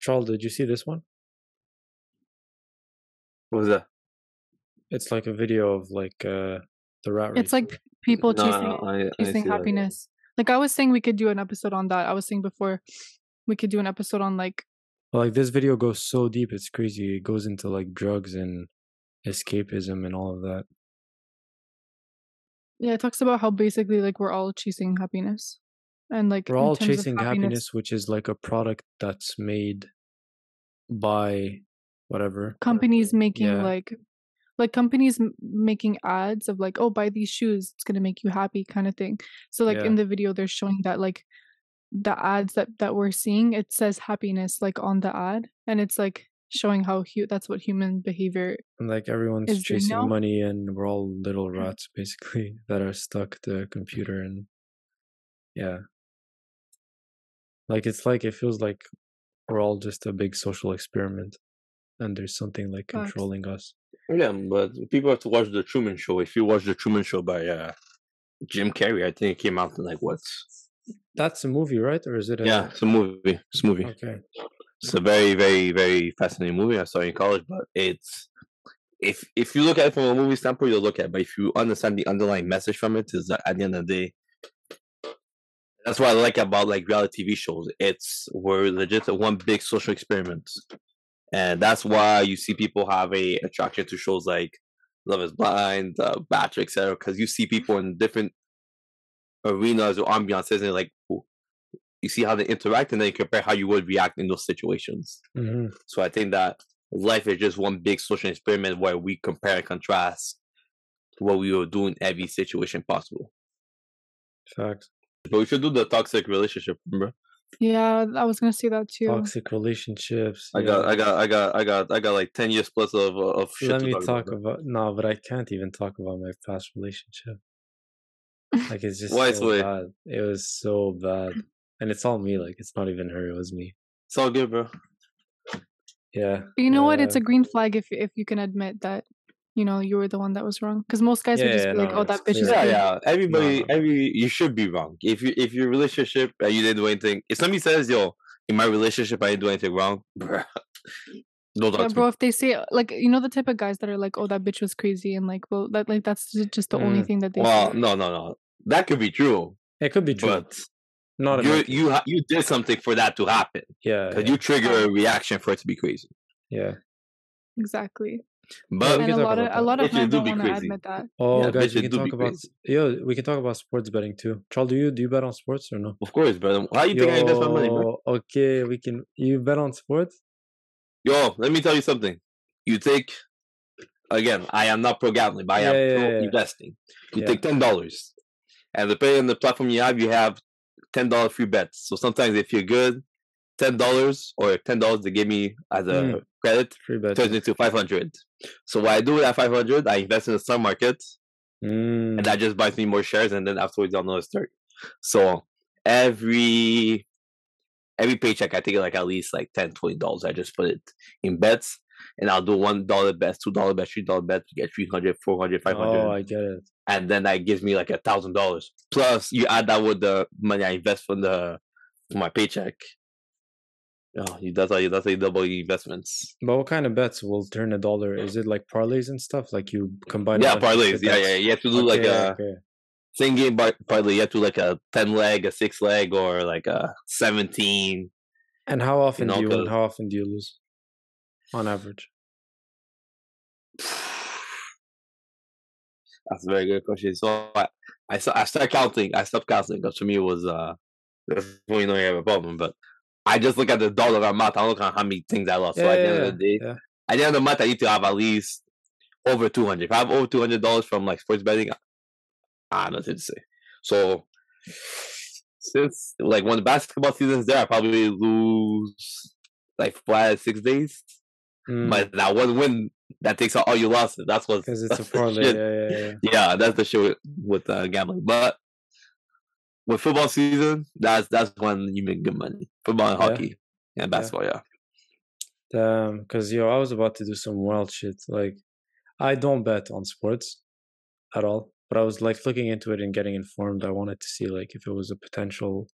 Charles, did you see this one? What was that? It's like a video of like uh the rat race. It's like people No, chasing no, I, I didn't chasing that. happiness. Like I was saying, we could do an episode on that. I was saying before, we could do an episode on like like this video goes so deep, it's crazy. It goes into like drugs and escapism and all of that. yeah, it talks about how basically like we're all chasing happiness, and like We're all chasing happiness, which is like a product that's made by whatever. companies making Yeah. like like companies m- making ads of like oh buy these shoes it's gonna make you happy kind of thing so like Yeah. in the video they're showing that like the ads that that we're seeing it says happiness like on the ad and it's like showing how hu- that's what human behavior And like everyone's chasing no- money and we're all little rats basically that are stuck to a computer and yeah. Like it's like it feels like we're all just a big social experiment and there's something like controlling us. Yeah, but people have to watch the Truman Show. If you watch the Truman Show by uh, Jim Carrey, I think it came out in like what? That's a movie, right? Or is it a Yeah, it's a movie. It's a movie. Okay. It's a very, very, very fascinating movie. I saw in college, but it's if if you look at it from a movie standpoint, you'll look at it. But if you understand the underlying message from it, is that at the end of the day, that's what I like about like reality TV shows. It's we're legit one big social experiment, and that's why you see people have a attraction to shows like Love Is Blind, uh, Bachelor, etc. Because you see people in different arenas or ambiances, and like you see how they interact, and then you compare how you would react in those situations. hmm So I think that life is just one big social experiment where we compare and contrast what we will do in every situation possible. Fact. But we should do the toxic relationship, bro. yeah i was gonna say that too Toxic relationships. I got, yeah. I got, I got, I got, I got like ten years plus of uh, of shit. Let to me talk, talk about. about no, but I can't even talk about my past relationship. Like it's just Why so so bad. It was so bad, and it's all me. Like it's not even her. It was me. It's all good, bro. Yeah. But you know what it's uh, a green flag if if you can admit that you know you were the one that was wrong because most guys would just yeah, be like no, oh that bitch is clear. Yeah, good. yeah. Everybody, No, no. every you should be wrong. If you if your relationship uh, you didn't do anything, if somebody says, "Yo, in my relationship I didn't do anything wrong," bruh, don't Yeah, bro. me. If they say like you know the type of guys that are like, "Oh, that bitch was crazy," and like, well, that like that's just the only Mm. thing that they. Well, say. no, no, no. That could be true, It could be true. but not you you you did something for that to happen Yeah. because Yeah. you trigger a reaction for it to be crazy. yeah. exactly. But we and a lot of about a lot of Bitches men do don't be want to crazy. admit that. Oh, Yeah, guys, we can talk about crazy. yo. We can talk about sports betting too. Charles, do you do you bet on sports or no? of course, brother. How you think I invest my money, bro? Okay, we can. You bet on sports? Yo, let me tell you something. You take again. I am not pro gambling, but I am Yeah, yeah, pro yeah. investing. You Yeah. take ten dollars, and depending on the platform you have, you have ten dollar free bets. So sometimes if you're good, ten dollars or ten dollars they give me as a Mm. Credit turns into five hundred. So what I do with that five hundred, I invest in the stock market, Mm. and that just buys me more shares, and then afterwards I'll know it's thirty. So every every paycheck, I take like at least like 10 dollars. I just put it in bets, and I'll do one dollar bet, two dollar bet, three dollar bet to get 300 400 500 Oh, I get it. and then that gives me like a thousand dollars. Plus, you add that with the money I invest from the from my paycheck. Oh, you, that's how you that's how you double your investments. But what kind of bets will turn a dollar? Is it like parlays and stuff? Like you combine? Yeah, parlays. Yeah, yeah. You have to do like a okay. same game par- parlay. You have to do like a ten leg, a six leg, or like a seventeen. And how often know, do you win? How often do you lose? On average. That's a very good question. So I, I, I started counting. I stopped counting because for me it was uh, that's when you know you have a problem. But I just look at the dollar amount. I don't look at how many things I lost. so Yeah, at the end of the day, at the end of the month, I need to have at least over two hundred. If I have over two hundred dollars from like sports betting, I have nothing to say. So since like when the basketball season's there, I probably lose like five six days. Mm, But that one win that takes out all your losses. That's what because it's a parlay. Yeah, yeah, yeah. Yeah, that's the shit with, with uh, gambling. But with football season, that's that's when you make good money. Football and Yeah. hockey and basketball. Yeah. Damn, because yo, I was about to do some wild shit. Like, I don't bet on sports at all, but I was like looking into it and getting informed. I wanted to see like if it was a potential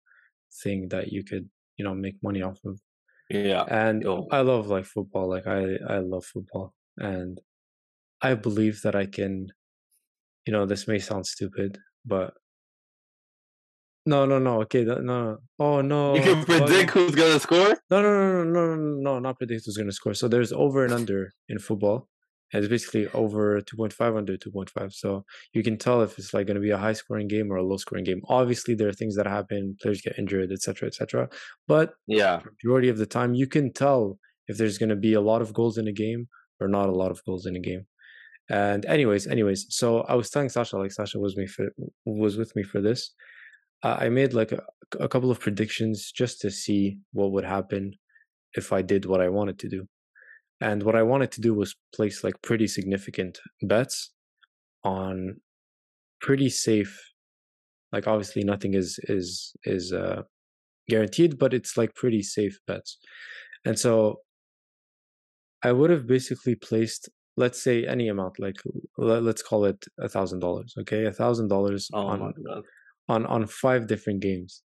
thing that you could, you know, make money off of. Yeah. and Yo. I love like football. Like I I love football, and I believe that I can. You know, this may sound stupid, but no, no, no. Okay, no, no. Oh no. You can oh, predict no. who's gonna score? No, no, no, no, no, no, no, not predict who's going to score. So there's over and under in football. And it's basically over 2.5, under 2.5. So you can tell if it's like going to be a high scoring game or a low scoring game. Obviously, there are things that happen, players get injured, etc., etc. But Yeah. majority of the time, you can tell if there's going to be a lot of goals in a game or not a lot of goals in a game. And anyways, anyways, so I was telling Sasha, like Sasha was me for was with me for this. I made like a, a couple of predictions just to see what would happen if I did what I wanted to do. And what I wanted to do was place like pretty significant bets on pretty safe. Like obviously nothing is is is uh, guaranteed, but it's like pretty safe bets. And so I would have basically placed, let's say any amount, like let, let's call it a thousand dollars. Okay, a thousand dollars Oh on. On on five different games.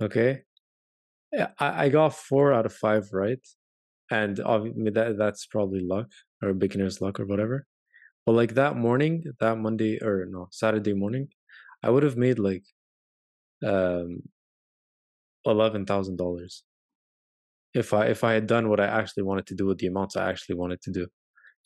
Okay, I, I got four out of five right, and obviously that that's probably luck or beginner's luck or whatever. But like that morning, that Monday or no Saturday morning, I would have made like um eleven thousand dollars if I if I had done what I actually wanted to do with the amounts I actually wanted to do,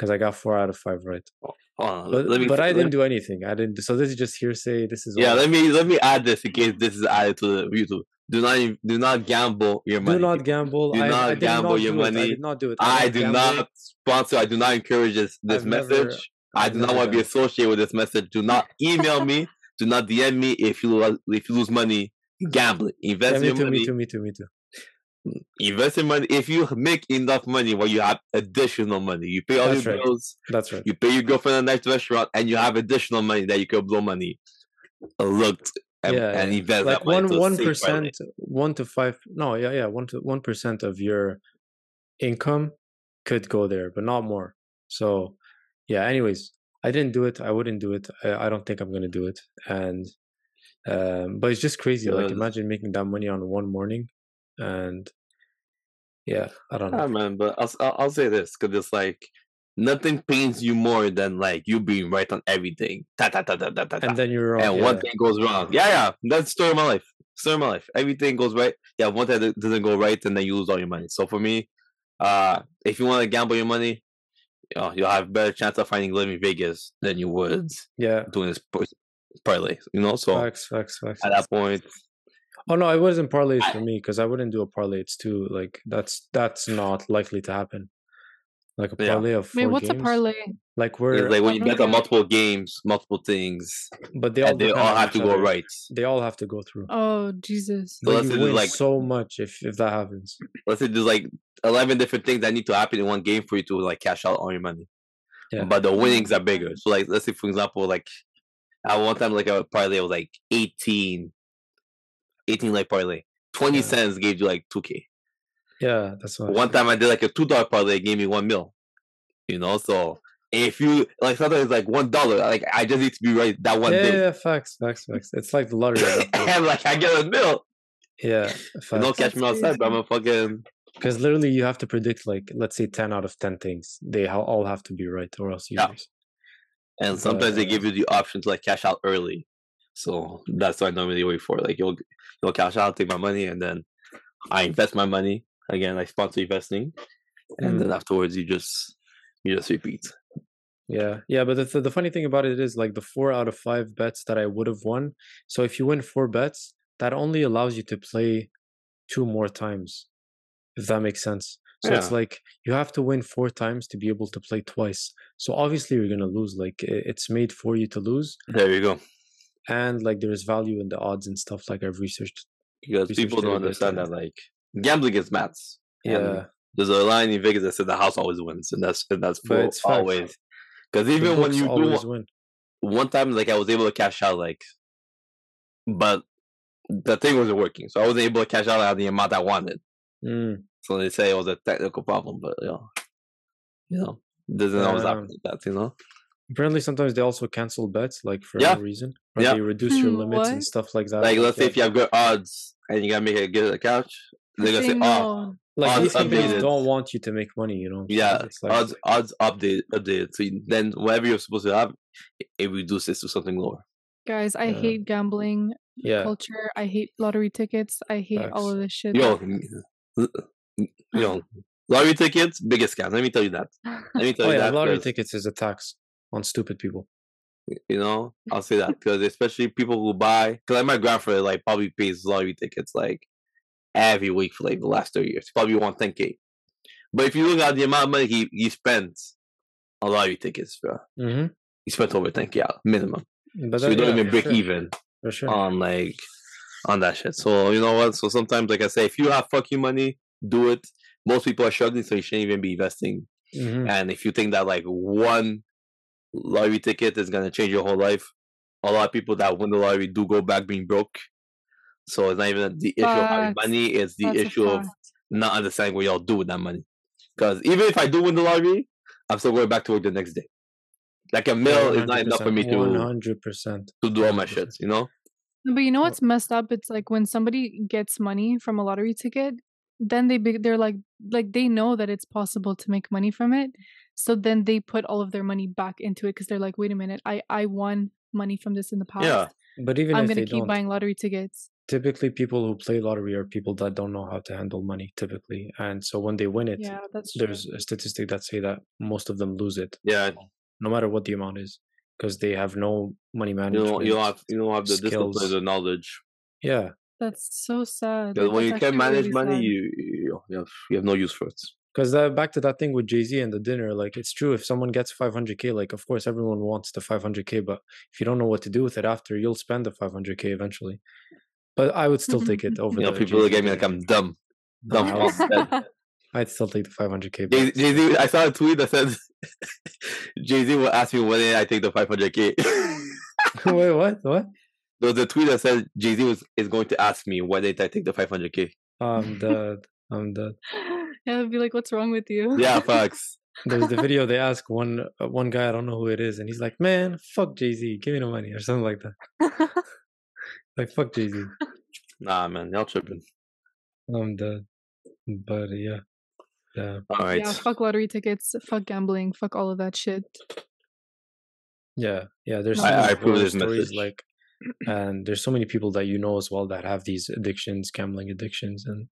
because I got four out of five right. Oh, hold on, But me, but I didn't do anything. I didn't. So this is just hearsay. This is Yeah, let me let me add this in case this is added to the YouTube. Do not do not gamble your money. Do not gamble. Do I, not I gamble not your do it. I money. did not do it. I don't do gamble. not sponsor. I do not encourage this this I've message. I I've do not want to be associated with this message. Do not email me. Do not DM me if you if you lose money. Gamble. Yeah, Invest me your too. money. Me too. Me too. Me too. Invest in money. If you make enough money, where you have additional money, you pay all That's your right. bills. That's right. You pay your girlfriend a nice restaurant, and you have additional money that you can blow money. Look and, Yeah, and invest Like one one percent, one to five. No, yeah, yeah. One to one percent of your income could go there, but not more. So, yeah. Anyways, I didn't do it. I wouldn't do it. I, I don't think I'm gonna do it. And um, but it's just crazy. Like imagine making that money on one morning, and yeah, I don't know. Yeah, man. But I'll I'll, say this because it's like nothing pains you more than like you being right on everything. Ta ta ta ta ta ta. and then you're wrong. and yeah. one thing goes wrong. Yeah, yeah. That's the story of my life. Story of my life. Everything goes right. Yeah, one thing doesn't go right, and then you lose all your money. So for me, uh, if you want to gamble your money, you know, you'll have a better chance of finding live in Vegas than you would yeah. doing this par- parlay. You know, so Facts, facts, facts. at that point, Oh no, it wasn't parlays for me because I wouldn't do a parlay. It's too like that's that's not likely to happen. Like a Yeah. parlay of four Wait, what's games. a parlay? Like it's we're like when you bet on multiple games, multiple things, but they all they all have to go other. right. They all have to go through. Oh Jesus! So But let's you say win like so much if if that happens. let's say there's like eleven different things that need to happen in one game for you to like cash out all your money. Yeah. But the mm. winnings are bigger. So like let's say for example, like at one time like a parlay was like 18 18 like parlay. 20 Yeah. cents gave you like 2k. Yeah, that's what. One time I did like a two dollar parlay, it gave me one mil. You know, so if you like sometimes it's like one dollar, like I just need to be right that one yeah, day. yeah, facts, facts, facts. It's like the lottery. at that point. and like I get a mil. yeah, Don't catch me outside, but I'm a fucking Because literally, you have to predict like let's say ten out of ten things. They all have to be right, or else you Yeah. lose. and sometimes they give uh you the option to like cash out early. So that's what I normally wait for. Like you'll you'll cash out, take my money, and then I invest my money. Again, I sponsor investing, and Mm. then afterwards you just you just repeat. Yeah, yeah, but the, th- the funny thing about it is like the four out of five bets that I would have won. So if you win four bets, that only allows you to play two more times, if that makes sense. So it's like you have to win four times to be able to play twice. So obviously you're gonna lose. Like it's made for you to lose, There you go. And like there's value in the odds and stuff. Like I've researched. Because Research people don't understand that- like gambling is maths. Yeah, There's a line in Vegas that said the house always wins, and that's and that's for it's always. Because even when you do win. one time like I was able to cash out like but the thing wasn't working. So I wasn't able to cash out at the amount I wanted. Mm. So they say it was a technical problem, but you know, you know, doesn't always happen Um, like that, you know. Apparently, sometimes they also cancel bets, like for Yeah. no reason, or Yeah. they reduce your Hmm, limits and stuff like that. Like let's say if you have good odds and you gotta make a get a couch, they're gonna say, Saying Oh. Like odds these companies updated. don't want you to make money, you know. Yeah, like, odds odds update updated. So you- then whatever you're supposed to have, it, it reduces to something lower. Guys, I Yeah. hate gambling yeah, culture. I hate lottery tickets. I hate all of this shit. Yo, you know, lottery tickets, biggest scam. Let me tell you that. Let me tell oh you yeah, that. lottery 'cause, tickets is a tax on stupid people. You know, I'll say that because especially people who buy. Because like my grandfather, like probably pays lottery tickets like every week for like the last thirty years. Probably won ten k. But if you look at the amount of money he he spends on lottery tickets, bro, Mm-hmm. he spent over ten k minimum. But So you don't yeah, even break sure, even. sure. on like on that shit. So you know what? So sometimes, like I say, if you have fucking money, do it. Most people are struggling, so you shouldn't even be investing. Mhm. And if you think that like one lottery ticket is gonna change your whole life, a lot of people that win the lottery do go back being broke. So it's not even the issue of having money; it's the issue of not understanding what y'all do with that money. Because even if I do win the lottery, I'm still going back to work the next day. Like a mil is not enough for me to One hundred percent. to do all my shit. You know? But you know what's messed up? It's like when somebody gets money from a lottery ticket, then they be, they're like like they know that it's possible to make money from it. So then they put all of their money back into it because they're like, wait a minute, I I won money from this in the past. Yeah. But even I'm if gonna they keep don't, buying lottery tickets. typically people who play lottery are people that don't know how to handle money typically, and so when they win it, Yeah, that's true. there's a statistic that say that most of them lose it, Yeah. no matter what the amount is, because they have no money You management. don't you don't have you don't have the discipline, skills. the knowledge. Yeah, That's so sad. Because like, when you can't manage really money, you, you you have you have no use for it. because uh, back to that thing with Jay Z and the dinner, like it's true. If someone gets 500k, like of course everyone wants the 500k, but if you don't know what to do with it after, you'll spend the 500k eventually. But I would still take it over. You know, the people look Jay-Z at me like. I'm dumb. Dumb I fuck. would- I'd still take the 500k. Jay Z, I saw a tweet that said Jay Z will ask me when I take the 500k. Wait, what? What? There was a tweet that said Jay Z was is going to ask me why did I take the 500k. I'm dead. I'm dead. yeah, I'd be like, what's wrong with you? Yeah, facts. There was the video they ask one uh, one guy I don't know who it is, and he's like, "Man, fuck Jay Z, give me the money" or something like that. Like fuck Jay Z. Nah, man, y'all tripping. I'm dead. But yeah, yeah, All right. Yeah, fuck lottery tickets, fuck gambling, fuck all of that shit. yeah, yeah. There's so I- I approve this stories message. like, and there's so many people that you know as well that have these addictions, gambling addictions, and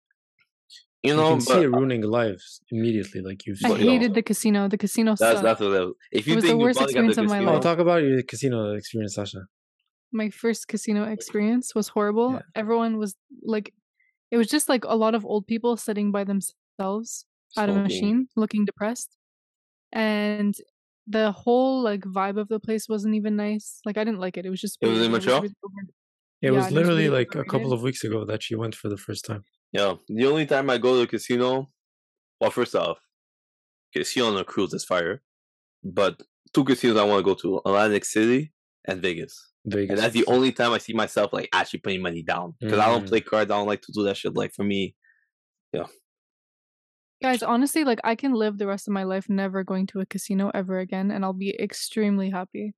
You know you know, can see but it ruining lives immediately. Like you've I But, seen. yo, hated the casino. The casino that's sucked. that's what that was. If you was the think you worst finally the experience of my casino, Oh, life. talk about your casino experience, Sasha. My first casino experience was horrible. Yeah. Everyone was like, it was just like a lot of old people sitting by themselves at a smoking. machine, looking depressed, and the whole like vibe of the place wasn't even nice. Like I didn't like it. It was just. It was weird. in Montreal? really over- It Yeah, was and it was literally really like a couple of weeks ago that she went for the first time. Yeah, the only time I go to the casino, well, first off, casino on a cruise is fire, but two casinos I want to go to: Atlantic City and Vegas. Vegas. And that's the only time I see myself like actually putting money down because I don't Mm. play cards. I don't like to do that shit. Like for me, Guys, honestly, like I can live the rest of my life never going to a casino ever again, and I'll be extremely happy.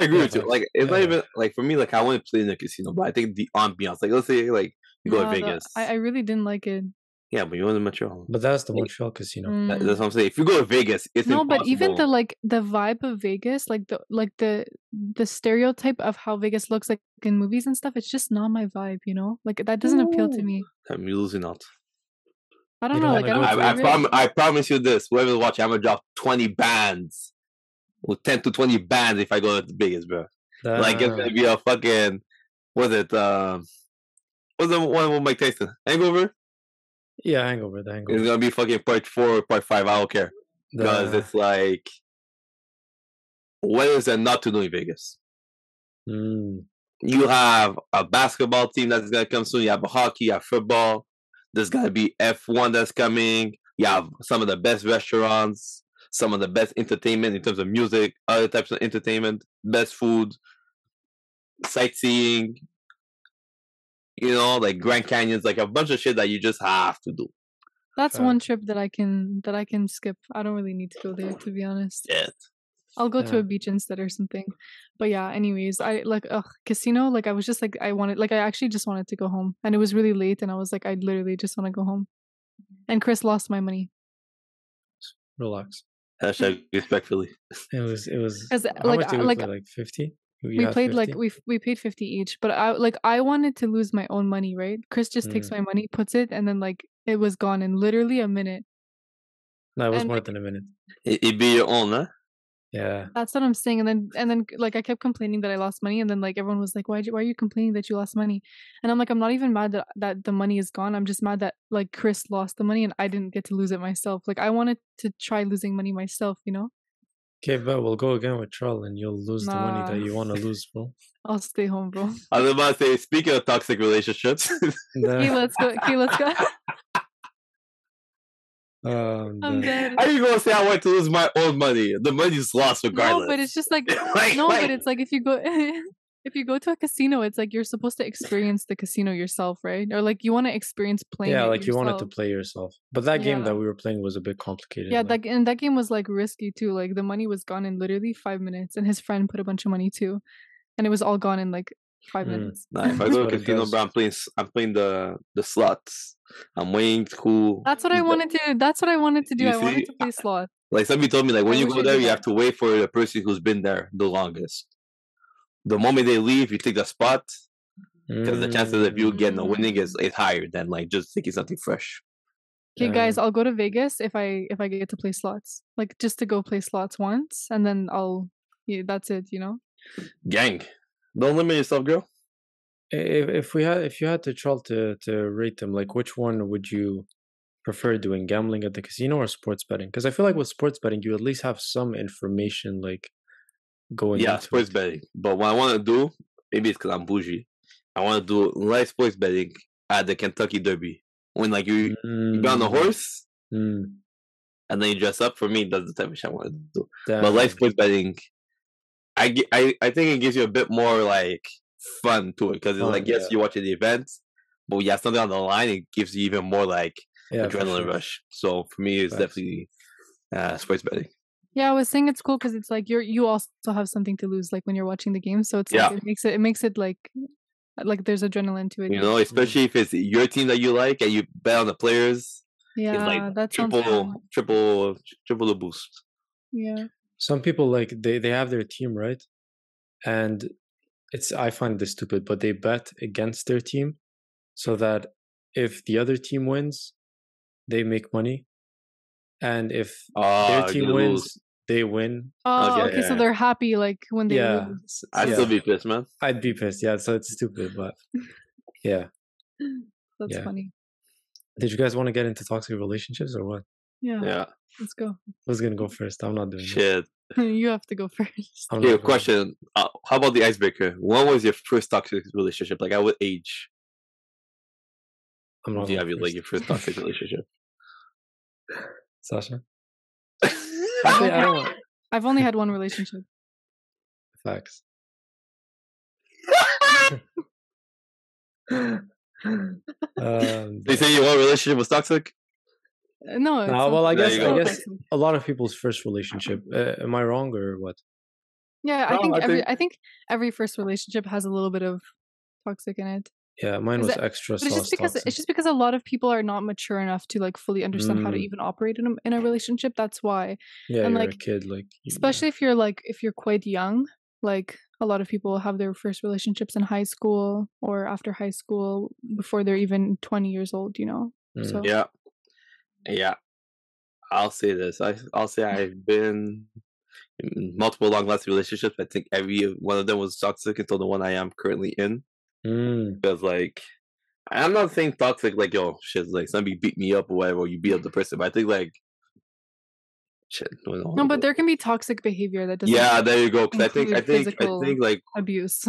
I agree Yeah, with you. Like it's not even like for me. Like I want to play in a casino, but I think the ambiance. Like let's say like you go Nah, to Vegas. I, I really didn't like it. yeah, but you want to Montreal. But that's the Like, Montreal casino. That- Mm. that's what I'm saying. If you go to Vegas, it's no but even the like the vibe of vegas like the like the the stereotype of how vegas looks like in movies and stuff it's just not my vibe you know like that doesn't appeal to Ooh. me I'm losing out. I don't You know don't like i don't I, I, prom- I promise you this. Whoever's watching, I'm gonna drop 20 bands. Well, 10 to 20 bands if I go to the biggest, bro. Like it's Damn. gonna be a fucking was it um what's the one with Mike Tyson? Hangover? yeah, hangover. The It's hangover. gonna be fucking part four, part five, I don't care. Because The- it's like what is there not to do in Vegas? Mm, You have a basketball team that's gonna come soon, you have a hockey, you have football, there's gonna be F1 that's coming, you have some of the best restaurants, some of the best entertainment in terms of music, other types of entertainment, best food, sightseeing, you know, like Grand Canyons, like a bunch of shit that you just have to do. that's one trip that i can that i can skip i don't really need to go there to be honest Yeah. I'll go to a beach instead or something. But yeah, anyways, I like ugh, casino. Like I was just like I wanted, like I actually just wanted to go home, and it was really late, and I was like, I literally just want to go home. And Chris lost my money Relax. Hashtag respectfully. It was it was because how like much did we like play? Like fifty. we played like we we paid fifty each, but I like I wanted to lose my own money, right? Chris just takes Mm. my money, puts it, and then like it was gone in literally a minute. No, it was and, more like- than a minute. It, it be your own, huh? Yeah. That's what I'm saying. And then and then like I kept complaining that I lost money, and then like everyone was like, "Why? Why are you complaining that you lost money?" And I'm like, I'm not even mad that that the money is gone. I'm just mad that like Chris lost the money and I didn't get to lose it myself. Like I wanted to try losing money myself. You know, Okay, but we'll go again with Troll and you'll lose the money that you want to lose, bro. I'll stay home, bro. I was about to say, speaking of toxic relationships, Okay, Nah, let's go. Okay, let's go. um, I'm the- dead. how you gonna say I want to lose my own money? The money's lost regardless. No, but it's just like Like- no, like- but it's like if you go if you go to a casino, it's like you're supposed to experience the casino yourself, right? Or like you want to experience playing. yeah, it like you wanted to play yourself. But that game Yeah. that we were playing was a bit complicated. Yeah, like- that and that game was like risky too. Like the money was gone in literally five minutes, and his friend put a bunch of money too, and it was all gone in like five Mm. minutes. Nah, if I That's go what to it casino, does. bro, I'm playing. s- I'm playing the the slots. I'm waiting who. That's what I wanted to. That's what I wanted to do. You I wanted to play sloth. Like somebody told me, like when I you go there, you that. have to wait for the person who's been there the longest. The moment they leave, you take the spot because the chances of you getting a winning is, is higher than like just taking something fresh. Okay, guys, Um, I'll go to Vegas if I if I get to play slots. Like just to go play slots once, and then I'll. Yeah, that's it. You know. Gang, don't limit yourself, girl. If if we had if you had to try to to rate them, like which one would you prefer doing, gambling at the casino or sports betting? Because I feel like with sports betting, you at least have some information like going. yeah, sports it. betting. But what I want to do, maybe it's because I'm bougie. I want to do live sports betting at the Kentucky Derby. When like you, you be on the Mm, horse mm, and then you dress up. For me, that's the type of shit I want to do. damn. But live sports betting, I, I I think it gives you a bit more like fun to it because it's Fun, like yes, yeah. you're watching the events, but when you have something on the line, it gives you even more like yeah, adrenaline sure. rush. So for me, it's Facts. definitely uh, sports betting. Yeah, I was saying it's cool because it's like you're you also have something to lose, like when you're watching the game. So it's Yeah. like it makes it it makes it like like there's adrenaline to it. You know, especially if it's your team that you like and you bet on the players, yeah, it's like that sounds triple, fun. triple, triple the boost. Yeah, Some people like they they have their team right, and it's I find this stupid, but they bet against their team, so that if the other team wins, they make money, and if Ah, their you team lose. wins, they win. Oh, Okay, okay. So yeah. they're happy like when they yeah, lose. s- I'd yeah. still be pissed, man. I'd be pissed. Yeah, so it's stupid, but yeah. That's Yeah. funny. Did you guys want to get into toxic relationships or what? Yeah, Yeah, let's go. Who's gonna go first? I'm not doing it. shit. you have to go first. I'm Okay, not question. Uh, how about the icebreaker? When was your first toxic relationship? Like, at what age I'm not do you have your, like your first toxic relationship? Sasha. Actually, I don't. I've only had one relationship. facts. um, They say your one relationship was toxic. Uh, No, it's No, well, I guess I guess a lot of people's first relationship. Uh, am I wrong or what? Yeah, I think I every think- I think every first relationship has a little bit of toxic in it. Yeah, mine was it- extra But it's just because toxic. it's just because a lot of people are not mature enough to like fully understand how to Mm. even operate in a, in a relationship. That's why, yeah, and, you're like, a kid, like you- especially if you're like if you're quite young, like a lot of people have their first relationships in high school or after high school before they're even 20 years old, you know. Mm. So Yeah, yeah. I'll say this. I I'll say I've been in multiple long-lasting relationships. I think every one of them was toxic until the one I am currently in. Mm, Because like, I'm not saying toxic like yo shit like somebody beat me up or whatever. Or you beat up the person, but I think like shit. no, but there can be toxic behavior that doesn't yeah, there you go. Because I think I think I think like abuse.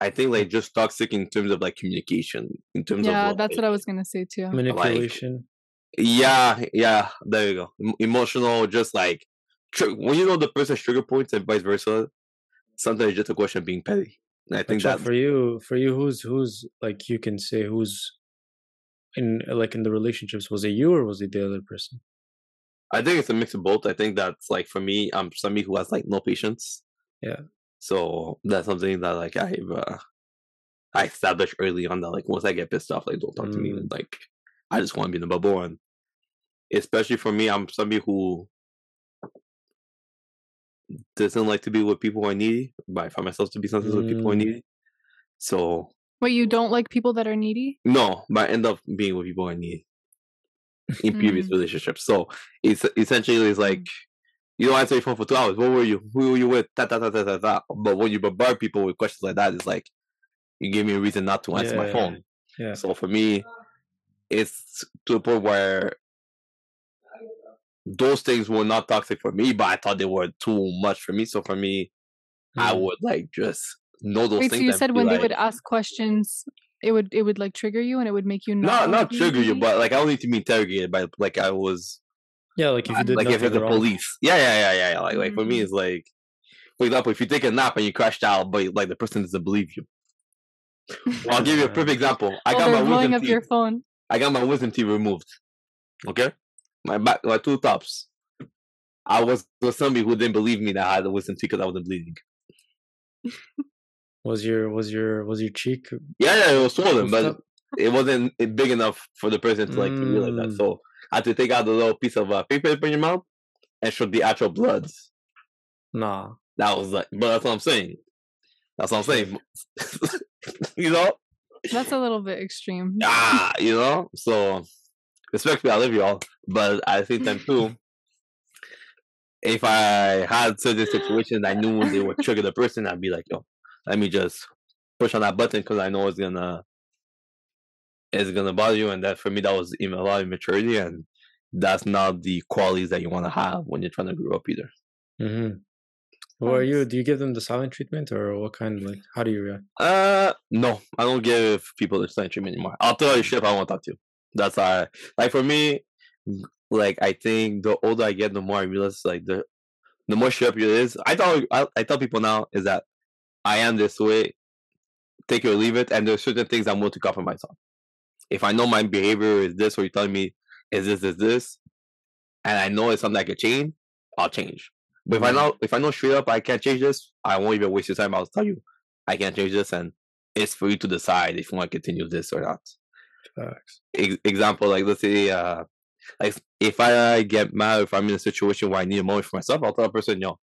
I think like just toxic in terms of like communication. In terms yeah, of yeah, that's what I was gonna say too. manipulation. Yeah, yeah, there you go. Emotional, just like when you know the person's trigger points and vice versa. Sometimes it's just a question of being petty. And I think that for you, for you, who's who's like you can say who's in like in the relationships? Was it you or was it the other person? I think it's a mix of both. I think that's like for me, I'm somebody who has like no patience. Yeah. So that's something that like I've uh, I established early on that like once I get pissed off, like don't talk to me. Mm. Like I just want to be in the bubble and especially for me, I'm somebody who doesn't like to be with people who are needy, but I find myself to be sensitive with people who are Mm. needy. So Wait, you don't like people that are needy? no, but I end up being with people who are needy in previous Mm. relationships. So it's essentially it's like you don't answer your phone for two hours. What were you? Who were you with? Ta ta ta ta ta ta. But when you bombard people with questions like that, it's like you give me a reason not to answer my phone. Yeah. So for me, it's to a point where those things were not toxic for me, but I thought they were too much for me. So for me, I Mm. would like just know those Wait, so you said be when they would ask questions, it would it would like trigger you and it would make you not not not trigger you, but like I don't need to be interrogated by like I was Yeah, like if you did like if nothing it's the wrong. police. Yeah, yeah, yeah, yeah, yeah. Like like for me, Mm. it's like for example, if you take a nap and you crashed out, but like the person doesn't believe you. I'll give you a perfect example. I got they're my blowing wisdom up teeth. your phone. I got my wisdom teeth removed. Okay, my back, my two tops. I was with somebody who didn't believe me that I had a wisdom teeth because I wasn't bleeding. Was your was your was your cheek? Yeah, yeah, it was swollen, Goofed but up? it wasn't eh, big enough for the person to like realize that. Mm. So I had to take out the little piece of uh, paper in your mouth and show the actual bloods. Nah. That was like, but that's what I'm saying. That's what I'm saying. you know, That's a little bit extreme. ah, you know. So, respectfully, I love y'all, but at the same time too, if I had certain situations I knew they would trigger the person, I'd be like, yo, let me just push on that button because I know it's gonna it's gonna bother you, and that for me that was even a lot of immaturity, and that's not the qualities that you want to have when you're trying to grow up either. Mm-hmm. What are you? Do you give them the silent treatment or what kind? Of like, how do you react? Uh, no, I don't give people the silent treatment anymore. I'll tell you shit if I want to talk to you. That's uh, like for me, like I think the older I get, the more I realize like the the more shit up it is. I tell I, I tell people now is that I am this way, take it or leave it, and there's certain things I'm willing to compromise on. If I know my behavior is this, or you're telling me is this is this, and I know it's something I can change, I'll change. But if I Mhm. know if I know straight up I can't change this, I won't even waste your time. I'll tell you I can't change this, and it's for you to decide if you want to continue this or not. Facts. Ex- example, like let's say, uh, like if I get mad, if I'm in a situation where I need a moment for myself, I'll tell the person, "Yo,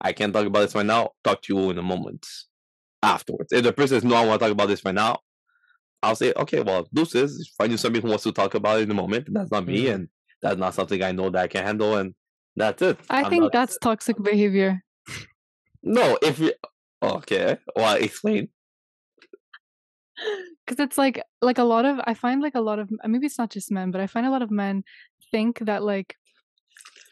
I can't talk about this right now. Talk to you in a moment afterwards." If the person says, "No, I want to talk about this right now," I'll say, "Okay, well, deuces. Find you somebody who wants to talk about it in a moment. That's not me, Mhm. and that's not something I know that I can handle, and that's it." I I'm think not- that's toxic behavior. no. If you okay, well, explain. Because it's like like a lot of i find like a lot of maybe it's not just men but i find a lot of men think that like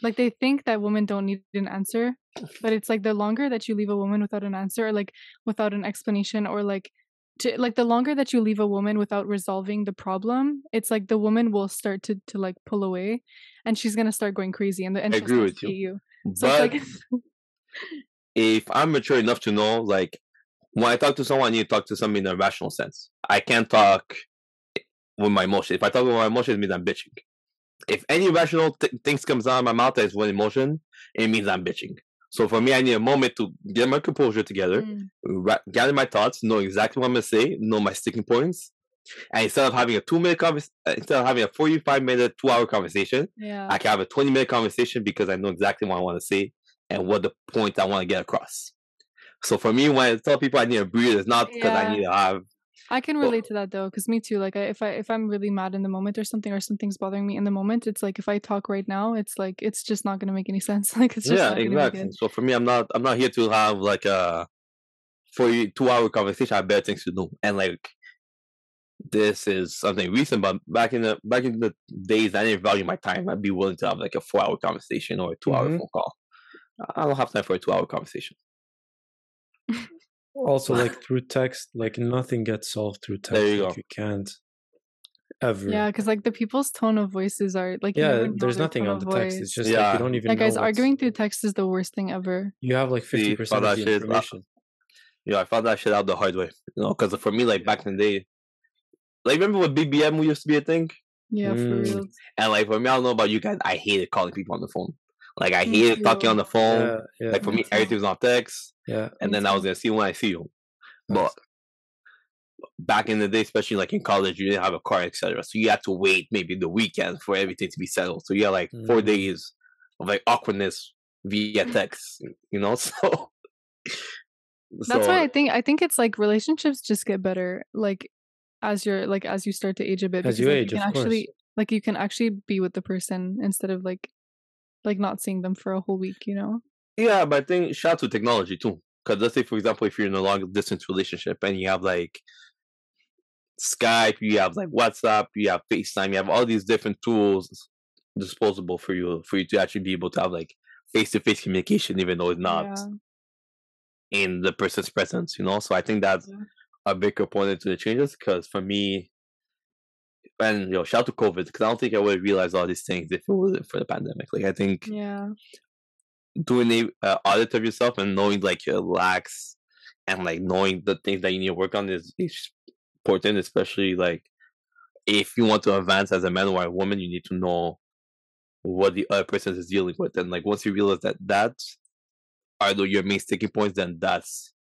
like they think that women don't need an answer but it's like the longer that you leave a woman without an answer or like without an explanation or like to like the longer that you leave a woman without resolving the problem it's like the woman will start to to like pull away and she's gonna start going crazy and, the, and I agree with you. you so But like if I'm mature enough to know, like, when I talk to someone, I need to talk to somebody in a rational sense. I can't talk with my emotions. If I talk with my emotions, it means I'm bitching. If any rational th- things comes out of my mouth that is with emotion, it means I'm bitching. So for me, I need a moment to get my composure together, Mm, ra- gather my thoughts, know exactly what I'm gonna say, know my sticking points, and instead of having a two minute conversation, instead of having a forty-five minute, two hour conversation, yeah I can have a 20 minute conversation because I know exactly what I want to say and what the point I want to get across. So for me, when I tell people I need a breathe, it's not because I need to have. I can Well- relate to that though, because me too. Like, I, if I if I'm really mad in the moment or something, or something's bothering me in the moment, it's like if I talk right now, it's like it's just not gonna make any sense. Like, it's just Yeah, not gonna be exactly. So for me, I'm not. I'm not here to have like a for you two hour conversation. I have better things to do, and like this is something recent. But back in the back in the days, I didn't value my time. I'd be willing to have like a four hour conversation or a 2 hour Mhm. phone call. I don't have time for a two hour conversation. Also, like through text, like nothing gets solved through text. There you like, go. You can't ever. Yeah, because like the people's tone of voices are like Yeah, there's nothing on the text. It's just like you don't even Like know. guys, arguing through text is the worst thing ever. You have like 50 percent of the information. Yeah, I found that shit out the hard way. You know, because for me, like back in the day, like remember what BBM used to be a thing? Yeah, for Mm. real. And like for me, I don't know about you guys. I hated calling people on the phone. Like I Me hated talking on the phone. Yeah, yeah, Like for Me everything was on text, yeah. and then I was gonna see when I see you. But Nice. back in the day, especially like in college, you didn't have a car, etc. So you had to wait maybe the weekend for everything to be settled. So you had like four Mm. days of like awkwardness via text, you know. So That's why I think I think it's like relationships just get better like as you're like as you start to age a bit As because you like, age, you can of course. actually like you can actually be with the person instead of like like not seeing them for a whole week, you know? Yeah, but I think shout out to technology too. Because let's say, for example, if you're in a long distance relationship and you have like Skype, you have like WhatsApp, you have FaceTime, you have all these different tools disposable for you for you to actually be able to have like face to face communication, even though it's not Yeah. in the person's presence. You know, so I think that's Yeah. a big component to the changes. Because for me, and you know, shout out to COVID, because I don't think I would have realized all these things if it wasn't for the pandemic. Like I think Yeah. doing a uh, audit of yourself and knowing like your lacks and like knowing the things that you need to work on is, is important, especially like if you want to advance as a man or a woman, you need to know what the other person is dealing with. And like once you realize that that's are the, your main sticking points, then that's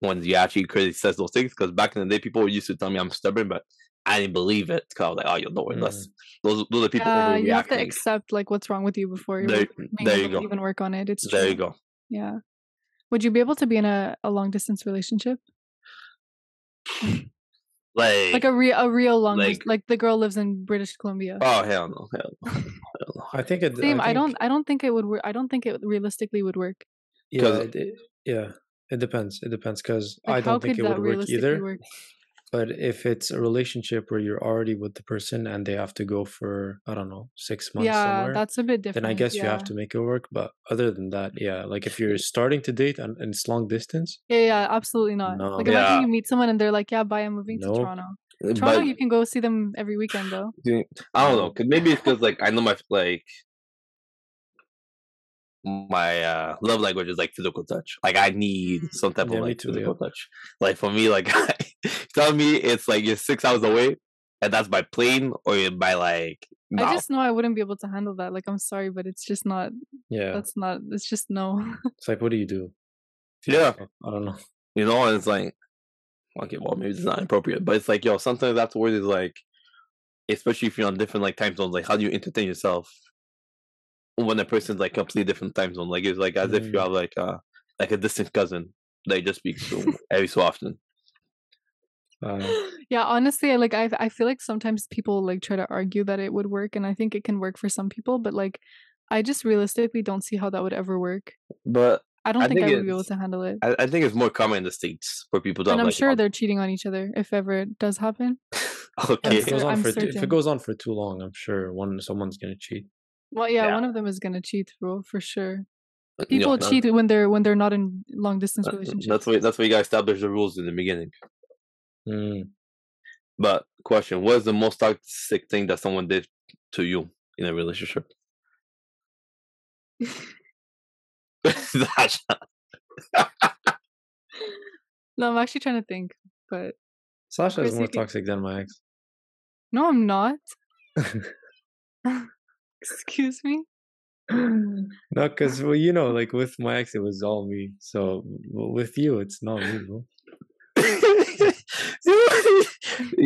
when you actually clearly says those things. Because back in the day, people used to tell me I'm stubborn, but I didn't believe it. Because I was like, oh, you're know it. That's- Those, those are people Yeah, uh, you have to overreacting. accept like what's wrong with you before you're There, being there able you to go. even work on it. It's There true. you go. Yeah. Would you be able to be in a, a long distance relationship? Like, Like a real a real long dis- like- like the girl lives in British Columbia. oh hell no, hell no, hell no. I think it. Same. I, think, don't I don't think it would work. I don't think it realistically would work. Yeah, 'Cause- it, it- yeah. It depends. It depends because Like I don't think it would work either. work? But if it's a relationship where you're already with the person and they have to go for I don't know six months Yeah, somewhere, that's a bit different. then I guess you have to make it work. But other than that, yeah, like if you're starting to date and, and it's long distance, Yeah, yeah, absolutely not. No. Like imagine Yeah. you meet someone and they're like, "Yeah, bye, I'm moving Nope. to Toronto." Uh, Toronto, But you can go see them every weekend though. I don't know. Cause maybe it's because like I know my like my uh love language is like physical touch. Like I need some type Yeah, of like too, physical touch. Like for me, like tell me it's like you're six hours away, and that's by plane or by like. No. I just know I wouldn't be able to handle that. Like I'm sorry, but it's just not. yeah, That's not. It's just no. it's like what do you do? Yeah. I don't know. You know, and it's like, okay, well, maybe it's not appropriate, but it's like, yo, sometimes afterwards is like, especially if you're on different like time zones, like how do you entertain yourself when a person's like completely different time zone? Like it's like as if you Mm. have like a like a distant cousin that you just speak to every so often. Uh, yeah, honestly, I like. I I feel like sometimes people like try to argue that it would work, and I think it can work for some people, but like, I just realistically don't see how that would ever work. But I don't I think, think I would be able to handle it. I, I think it's more common in the states for people to And I'm like sure um, they're cheating on each other if ever it does happen. okay. if it goes on I'm for too, if it goes on for too long, I'm sure one someone's gonna cheat. Well, yeah, Yeah. one of them is gonna cheat, bro, for sure. People that- cheat when they're when they're not in long distance that- relationships. That's why that's why you gotta establish the rules in the beginning. Mm. But question: What is the most toxic thing that someone did to you in a relationship? Sasha. No, I'm actually trying to think, but Sasha is more toxic than my ex. no, I'm not. Excuse me. no, because well, you know, like with my ex, it was all me. So w- with you, it's not me, bro.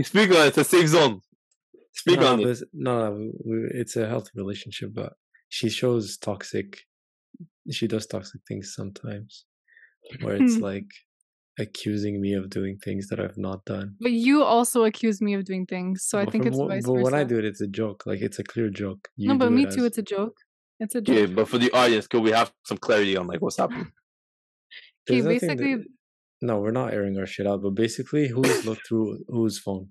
Speak on. It's a safe zone. Speak no, on but it. no, no, we- we- it's a healthy relationship, but she shows toxic. She does toxic things sometimes, where it's Hmm. like accusing me of doing things that I've not done. But you also accuse me of doing things, so I think it's wh- vice But versa. when I do it, it's a joke. Like it's a clear joke. You no, but me it too. as- It's a joke. It's a joke. Okay, but for the audience, could we have some clarity on like what's happening? Okay, There's nothing that- basically, No, we're not airing our shit out. But basically, who's looked through whose phone?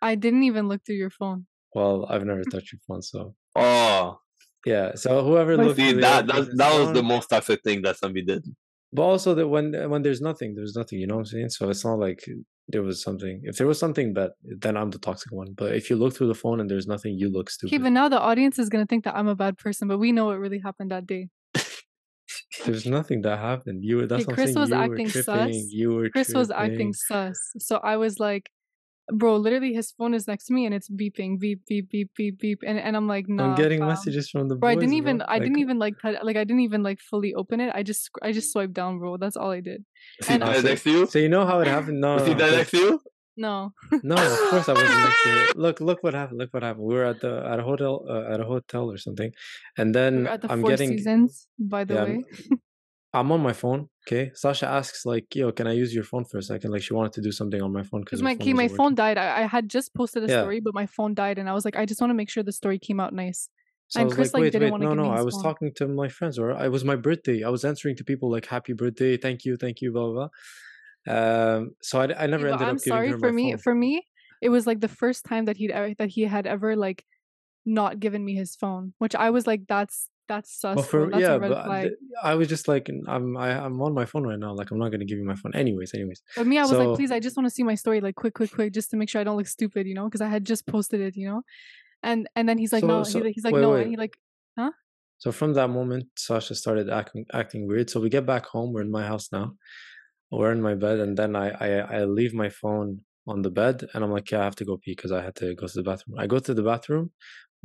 I didn't even look through your phone. Well, I've never touched your phone, so Oh, yeah. So whoever looked see through the that that, that was the most toxic thing that somebody did. But also that when when there's nothing, there's nothing. You know what I'm saying? So it's not like there was something. If there was something, but then I'm the toxic one. But if you look through the phone and there's nothing, you look Okay, stupid. but now the audience is gonna think that I'm a bad person, but we know what really happened that day. There's nothing that happened. You were that's Okay, Chris saying. was you acting were tripping. sus. You were Chris was acting sus, so I was like, bro, literally his phone is next to me and it's beeping, beep, beep, beep, beep, beep, and and I'm like, nah. I'm getting fam." messages from the Bro, boys. I didn't even, bro. I didn't even like, tou- like, I didn't even like fully open it. I just, I just swiped down, bro. That's all I did. See And- that Uh, next to you? So you know how it happened? No, You no, see that next to you? No, No, of course I wasn't next to it. Look, look what happened. Look what happened. We were at the at a hotel uh, at a hotel or something, and then we're at the I'm Four getting Seasons, by the yeah, way. I'm- I'm on my phone. Okay, Sasha asks like, "Yo, can I use your phone for a second? Like she wanted to do something on my phone because my key, my phone died. I, I had just posted a Yeah. story, but my phone died, and I was like, I just want to make sure the story came out nice. So I and was Chris, like, like, wait, didn't wait, no, give me no. I was phone. talking to my friends, or it was my birthday. I was answering to people like, "Happy birthday, thank you, thank you, blah blah." blah. Um, so I, I never Yeah, ended I'm up giving sorry for my me. phone. For me, it was like the first time that he'd ever, that he had ever like not given me his phone, which I was like, that's that's sus. Bro. for That's yeah, but th- I was just like, I'm I, I'm on my phone right now. Like I'm not gonna give you my phone. Anyways, anyways. But me, I was like, please, I just want to see my story, like quick, quick, quick, just to make sure I don't look stupid, you know, because I had just posted it, you know. And and then he's like, So- no, so- he's like, he's like, wait, no, wait. and he like, huh? So from that moment, Sasha started acting acting weird. So we get back home. We're in my house now. We're in my bed, and then I I, I leave my phone on the bed, and I'm like, yeah, I have to go pee because I had to go to the bathroom. I go to the bathroom,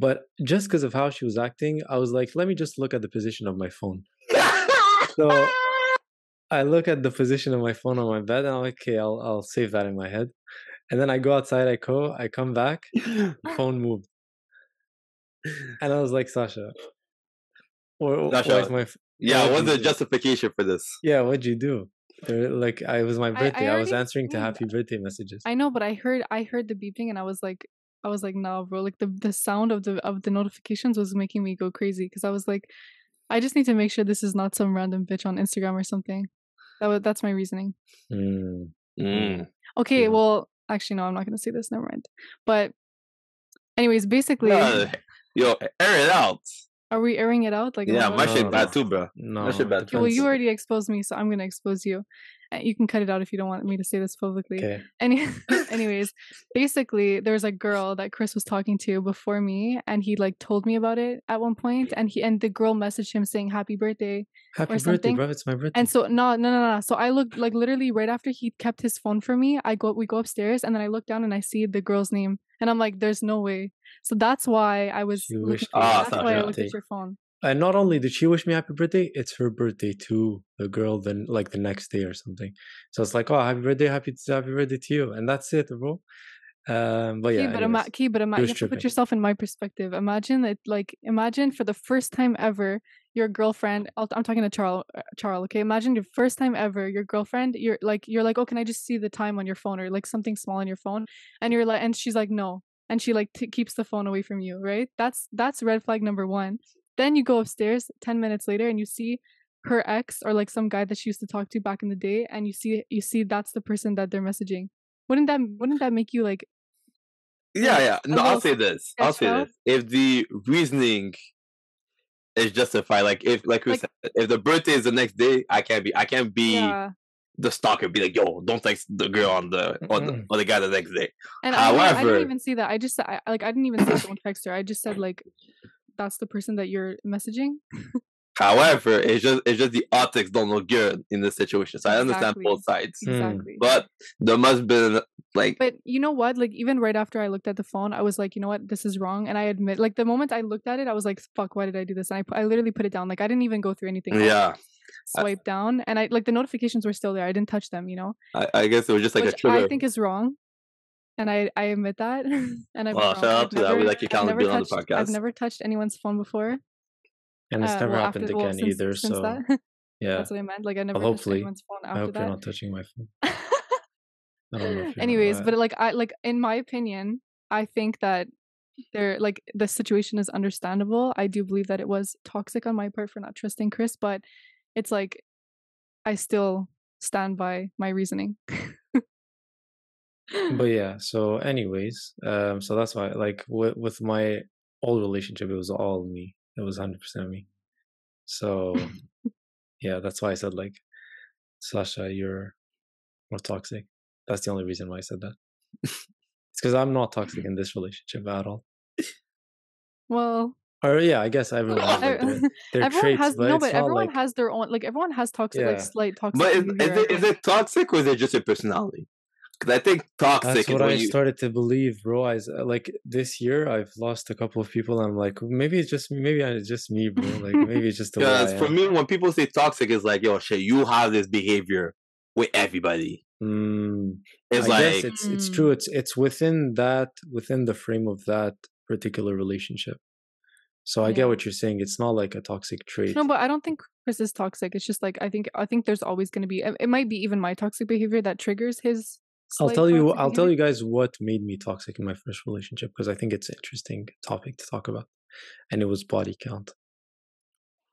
but just because of how she was acting, I was like, let me just look at the position of my phone. So I look at the position of my phone on my bed, and I'm like, okay, I'll I'll save that in my head. And then I go outside. I go. I come back. phone moved, and I was like, Sasha. Or, Sasha, my yeah, what's the justification for this? yeah? What'd you do? There, like, I it was my I birthday. I, was answering to happy birthday messages. I know, but I heard, I heard the beeping, and I was like, I was like, nah, bro. Like the the sound of the of the notifications was making me go crazy because I was like, I just need to make sure this is not some random bitch on Instagram or something. That was that's my reasoning. Mm. Mm. Okay, Yeah. well, actually, no, I'm not gonna say this. Never mind. But, anyways, basically, Uh, yo, air it out. are we airing it out? Like, Yeah, my shit bad too, bro. No, shit bad it too. Well, you already exposed me, so I'm gonna expose you. Uh, You can cut it out if you don't want me to say this publicly. Okay. Any, anyways, basically, there was a girl that Chris was talking to before me, and he like told me about it at one point, and he and the girl messaged him saying happy birthday, Happy birthday, something. bro! It's my birthday. and so no, no, no, no. So I looked like literally right after he kept his phone for me, I go we go upstairs, and then I look down and I see the girl's name, and I'm like, there's no way. So that's why I was. She looking- wished you that's why I looked birthday. at your phone. And not only did she wish me happy birthday, it's her birthday too. The girl then like the next day or something. So it's like, oh, happy birthday, happy happy birthday to you, and that's it, bro. Um, but yeah, Key, but, ima- anyways. key, but ima- you have to put yourself in my perspective. Imagine that, like, imagine for the first time ever, your girlfriend. I'll, I'm talking to Charles. Uh, Charles, okay? Imagine your first time ever, your girlfriend. You're like, you're like, oh, can I just see the time on your phone or like something small on your phone? And you're like, and she's like, no, and she like t- keeps the phone away from you, right? That's that's red flag number one. Then you go upstairs ten minutes later and you see her ex or like some guy that she used to talk to back in the day, and you see you see that's the person that they're messaging. Wouldn't that wouldn't that make you like Yeah, yeah. No, I'll say this. I'll say out. this. If the reasoning is justified, like if like we Like- said, if the birthday is the next day, I can't be I can't be yeah? the stalker, be like, yo, don't text the girl on the or the, or the guy the next day. And I, didn't, I didn't even see that. I just I, like I didn't even say don't text her. I just said like that's the person that you're messaging. However, it's just it's just the optics don't look good in this situation. So I understand Exactly. both sides. Hmm. Exactly. But there must be like But you know what? Like even right after I looked at the phone, I was like, you know what? This is wrong. And I admit, like the moment I looked at it, I was like, fuck, why did I do this? And I I literally put it down. Like I didn't even go through anything. else. yeah. Swipe down, and I like the notifications were still there. I didn't touch them. You know, I, I guess it was just like a trigger. I think is wrong. And I I admit that. and I've Well, shout out to that. We never- like never on the touched- I've never touched anyone's phone before. and it's uh, never well, happened after- well, again since- either. since So that. yeah, That's what I meant. Like I never touched hopefully. anyone's phone I after hope you're not touching my phone. I Anyways, but like I like in my opinion, I think that there like the situation is understandable. I do believe that it was toxic on my part for not trusting Chris, but it's like I still stand by my reasoning. But yeah so anyways um so that's why like with, with my old relationship it was all me. It was 100% me. So yeah that's why i said like sasha you're more toxic. That's the only reason why i said that. It's because i'm not toxic in this relationship at all. Well, or yeah i guess everyone has like, their, their everyone traits has but no, it's but not everyone like has their own like everyone has toxic like slight toxic But is, is it is it toxic or is it just your personality? Because I think toxic That's is what I you. started to believe, bro. I s- like this year, I've lost a couple of people. And I'm like, maybe it's just maybe it's just me, bro. Like maybe it's just the way I Because for am. me, when people say toxic, it's like, yo, shit, you have this behavior with everybody. Mm, It's I like, guess it's it's true. It's it's within that within the frame of that particular relationship. So I Yeah. get what you're saying. It's not like a toxic trait. No, but I don't think Chris is toxic. It's just like I think I think there's always going to be. It it might be even my toxic behavior that triggers his. I'll slight tell you. I'll tell you guys what made me toxic in my first relationship because I think it's an interesting topic to talk about, and it was body count.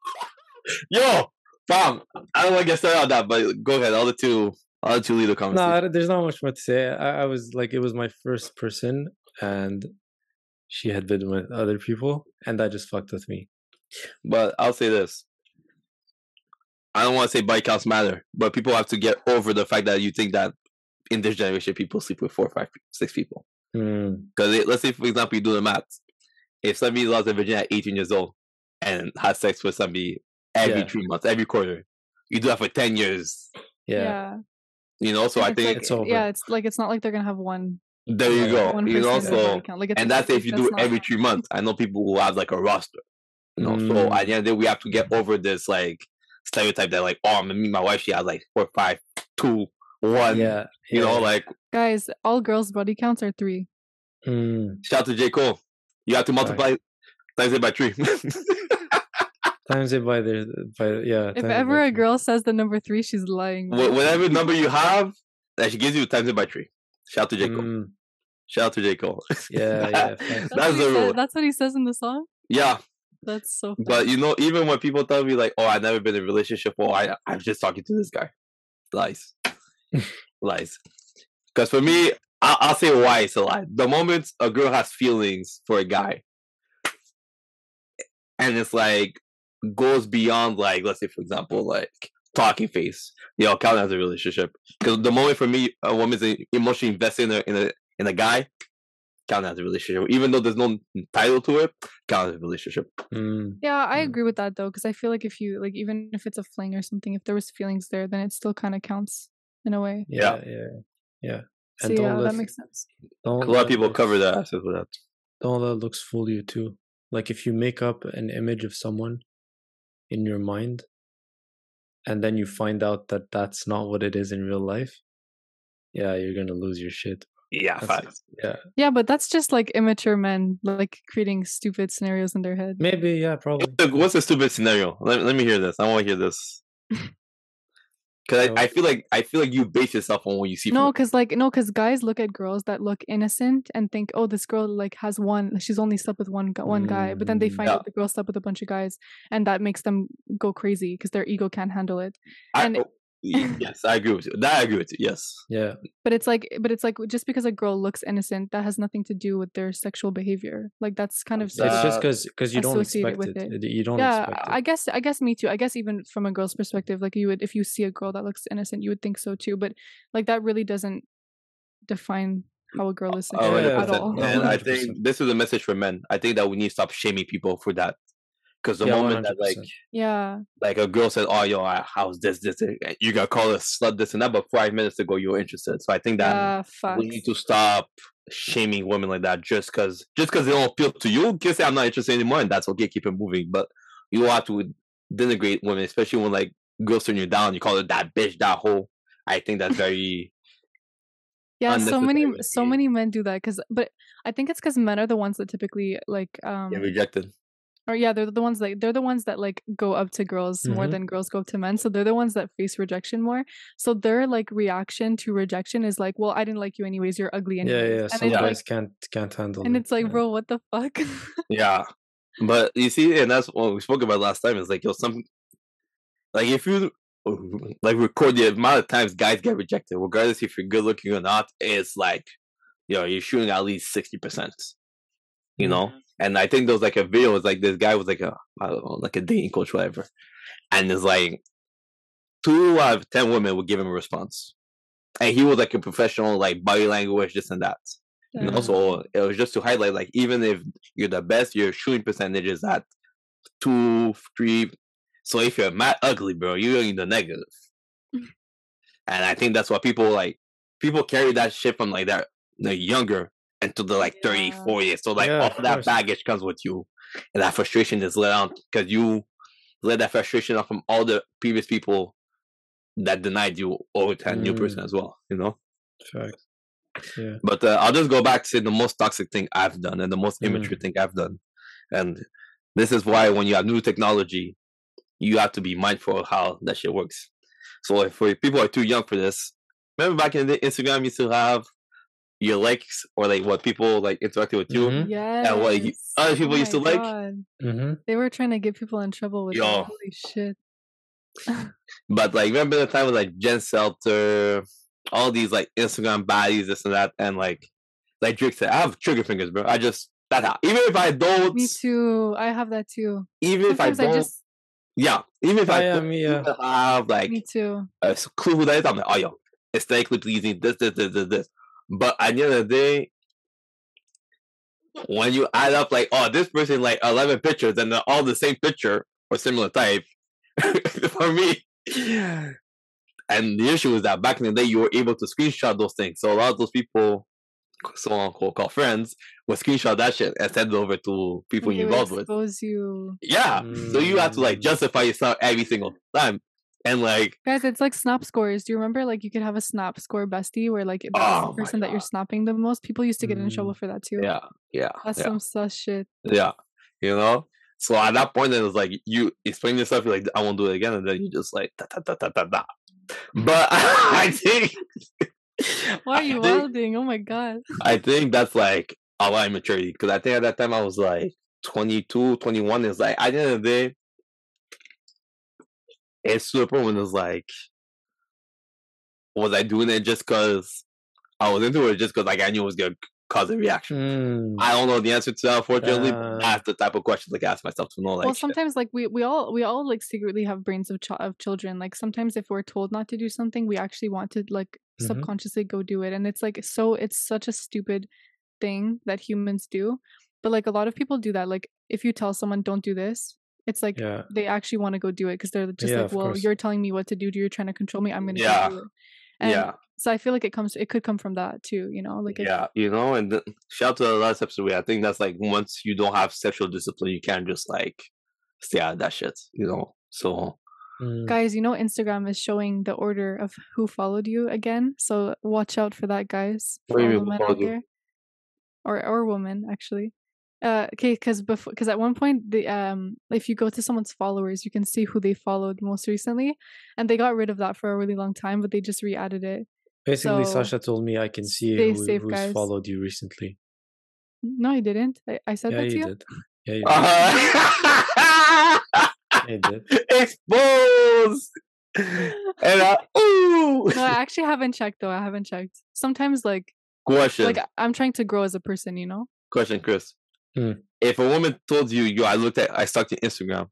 yo, fam, I don't want to get started on that, but go ahead. All the two, all the two lead the No, conversation. I- there's not much more to say. I, I was like, it was my first person, and she had been with other people, and that just fucked with me. But I'll say this. I don't want to say body counts matter, but people have to get over the fact that you think that in this generation people sleep with four, five, six people. Mm, Because let's say, for example, you do the math. If somebody lost their virginity at 18 years old and has sex with somebody every Yeah. three months, every quarter, you do that for 10 years. yeah. You know, so I think like, it's over. Yeah, it's like it's not like they're gonna have one. there you Yeah. go. One You know, person in their body so. Like and a- that's if you do it not- every three months. I know people who have like a roster. You know, so Mm. at the end of the day, we have to get over this like stereotype that like, oh, I'm gonna meet my wife. She has like four, five, two, one. yeah. You know, like Guys, all girls' body counts are three. Mm, shout out to J Cole. You have to multiply times it by three. times it by their by yeah. If times it by ever a three. girl says the number three, she's lying. Wh- Whatever number you have that she gives you, times it by three. Shout out to J Cole. Mm, Shout out to J Cole. yeah, yeah. That's, That's what he the said- rule. That's what he says in the song. Yeah, That's so. but you know, even when people tell me like, "Oh, I've never been in a relationship," or "I I'm just talking to this guy," lies, lies. Because for me, I, I'll say why it's a lie. The moment a girl has feelings for a guy, and it's like goes beyond like, let's say for example, like talking face, you know, count as a relationship. Because the moment for me, a woman's emotionally invested in a in a in a guy, count as a relationship. Even though there's no title to it, count as a relationship. Mm, Yeah, I Mm. agree with that though, because I feel like if you like, even if it's a fling or something, if there was feelings there, then it still kind of counts in a way. yeah, yeah, yeah. So And yeah, don't that let makes sense. don't A lot of people cover their asses with that. Don't let looks fool you too. Like if you make up an image of someone in your mind, and then you find out that that's not what it is in real life, yeah, you're gonna lose your shit. Yeah, That's- facts. Yeah, Yeah, but that's just like immature men like creating stupid scenarios in their head. maybe. Yeah, probably. What's the, what's the stupid scenario? Let, let me hear this. I want to hear this. Because So- I, I feel like I feel like you base yourself on what you see. No, because like no, because guys look at girls that look innocent and think, oh, this girl like has one. She's only slept with one one guy, but then they Mm, find yeah. out the girl slept with a bunch of guys, and that makes them go crazy because their ego can't handle it. I, and- y- yes, I agree with you. That I agree with you. Yes. Yeah, But it's like, but it's like just because a girl looks innocent, that has nothing to do with their sexual behavior. Like that's kind of it's just because because you don't associated expect with it. it. You don't yeah expect it. i guess i guess me too i guess even from a girl's perspective like you would if you see a girl that looks innocent you would think so too but like that really doesn't define how a girl is Oh, yeah, at all And I think this is a message for men. I think that we need to stop shaming people for that. Because the Yeah, moment that like yeah like a girl said, "Oh, yo, I, how's this, this, this," you got call a slut, this and that, but five minutes ago you were interested. So I think that yeah facts. we need to stop shaming women like that just because just because they don't appeal to you. You can say I'm not interested anymore, and that's okay. Keep it moving, but you have to denigrate women, especially when like girls turn you down. You call her that bitch, that hoe. I think that's very yeah so many so many men do that because but i think it's because men are the ones that typically like um yeah, rejected. Or yeah they're the ones that they're the ones that like go up to girls more Mhm. than girls go up to men so they're the ones that face rejection more so their like reaction to rejection is like well i didn't like you anyways you're ugly yeah, anyways yeah. and Some it's like guys can't can't handle and it. it's like yeah. bro what the fuck Yeah, but you see, and that's what we spoke about last time. Is like yo, some like if you like record the amount of times guys get rejected, regardless if you're good looking or not, it's like yo, you're shooting at least sixty percent. You know, and I think there was like a video. It was like this guy was like a I don't know, like a dating coach, whatever, and it's like two out of ten women would give him a response, and he was like a professional, like body language, this and that. And Yeah. also, it was just to highlight, like, even if you're the best, your shooting percentage is at two, three. So if you're mad ugly, bro, you're in the negative. and I think that's what people like people carry that shit from like that the younger into the like 30, Yeah. 40. So like Yeah, all of of that course. baggage comes with you. And that frustration is let out because you let that frustration out from all the previous people that denied you over to a new person Mm. as well, you know? Fact. Yeah. But uh, I'll just go back to say the most toxic thing I've done and the most Mm. immature thing I've done. And this is why when you have new technology, you have to be mindful of how that shit works. So if for people are too young for this, remember back in the day, Instagram used to have your likes or like what people like interacted with you. Mhm. Yes. what you- other people Oh used to my like- Mm-hmm. They were trying to get people in trouble with Yo. that. Holy shit. But like remember the time with like Jen Selter, all these like Instagram bodies this and that, and like like Drake said, I have trigger fingers, bro. I just that how even if I don't Me too. I have that too. even if I don't just yeah, even if I, I am, don't yeah. have like me too. a s- clue who that is, I'm like, oh yo, aesthetically pleasing, this, this, this, this, this. But at the end of the day, when you add up like, oh, this person like eleven pictures and they're all the same picture or similar type, for me. And the issue is that back in the day, you were able to screenshot those things. So a lot of those people, so on called, called friends, would screenshot that shit and send it over to people you're they involved with. expose you. Yeah. So you have to like Mm. justify yourself every single time. And like, Guys, it's like snap scores. Do you remember like you could have a snap score bestie where like Oh the person that you're God. snapping the most? People used to get in Mm. trouble for that too. yeah, yeah, That's yeah, some sus shit. yeah. You know? So at that point, then it's like you explain yourself, you're like, I won't do it again. And then you just like, da, da, da, da, da, da. But I think, Why are you think, wilding? Oh my god. I think that's like a lot of maturity. Because I think at that time I was like 22, 21. is like, at the end of the day, it's super when it's like, was I doing it just because I was into it, just because like I knew it was gonna cause a reaction? Mm. I don't know the answer to that, unfortunately. Uh, that's the type of question like I ask myself to know. Like, well, sometimes like we we all we all like secretly have brains of ch- of children. Like sometimes if we're told not to do something, we actually want to like Mhm. subconsciously go do it, and it's like so it's such a stupid thing that humans do. But like a lot of people do that. Like if you tell someone don't do this, it's like yeah. they actually want to go do it because they're just Yeah, like, well, course. you're telling me what to do. You're trying to control me. I'm gonna Yeah. do it. And yeah, so I feel like it comes. It could come from that too. You know, like yeah, you know, and th- shout out to the last episode. I think that's like once you don't have sexual discipline, you can't just like stay out of that shit, you know. So Mm. guys, you know Instagram is showing the order of who followed you again. So watch out for that, guys. What do you For all the who men followed out you? there, or or woman actually. Uh, okay, because before, because at one point the um, if you go to someone's followers, you can see who they followed most recently, and they got rid of that for a really long time, but they just re-added it. Basically, so, Sasha told me I can see who, safe, who's guys. followed you recently. No, I didn't. I, I said Yeah, that to you you. did. Yeah, you did. uh Yeah, you did. exposed. And I, ooh. No, I actually haven't checked though. I haven't checked. Sometimes like Question. like I'm trying to grow as a person, you know. Question, Chris. Hmm. If a woman told you, yo, I looked at, I stalked your Instagram,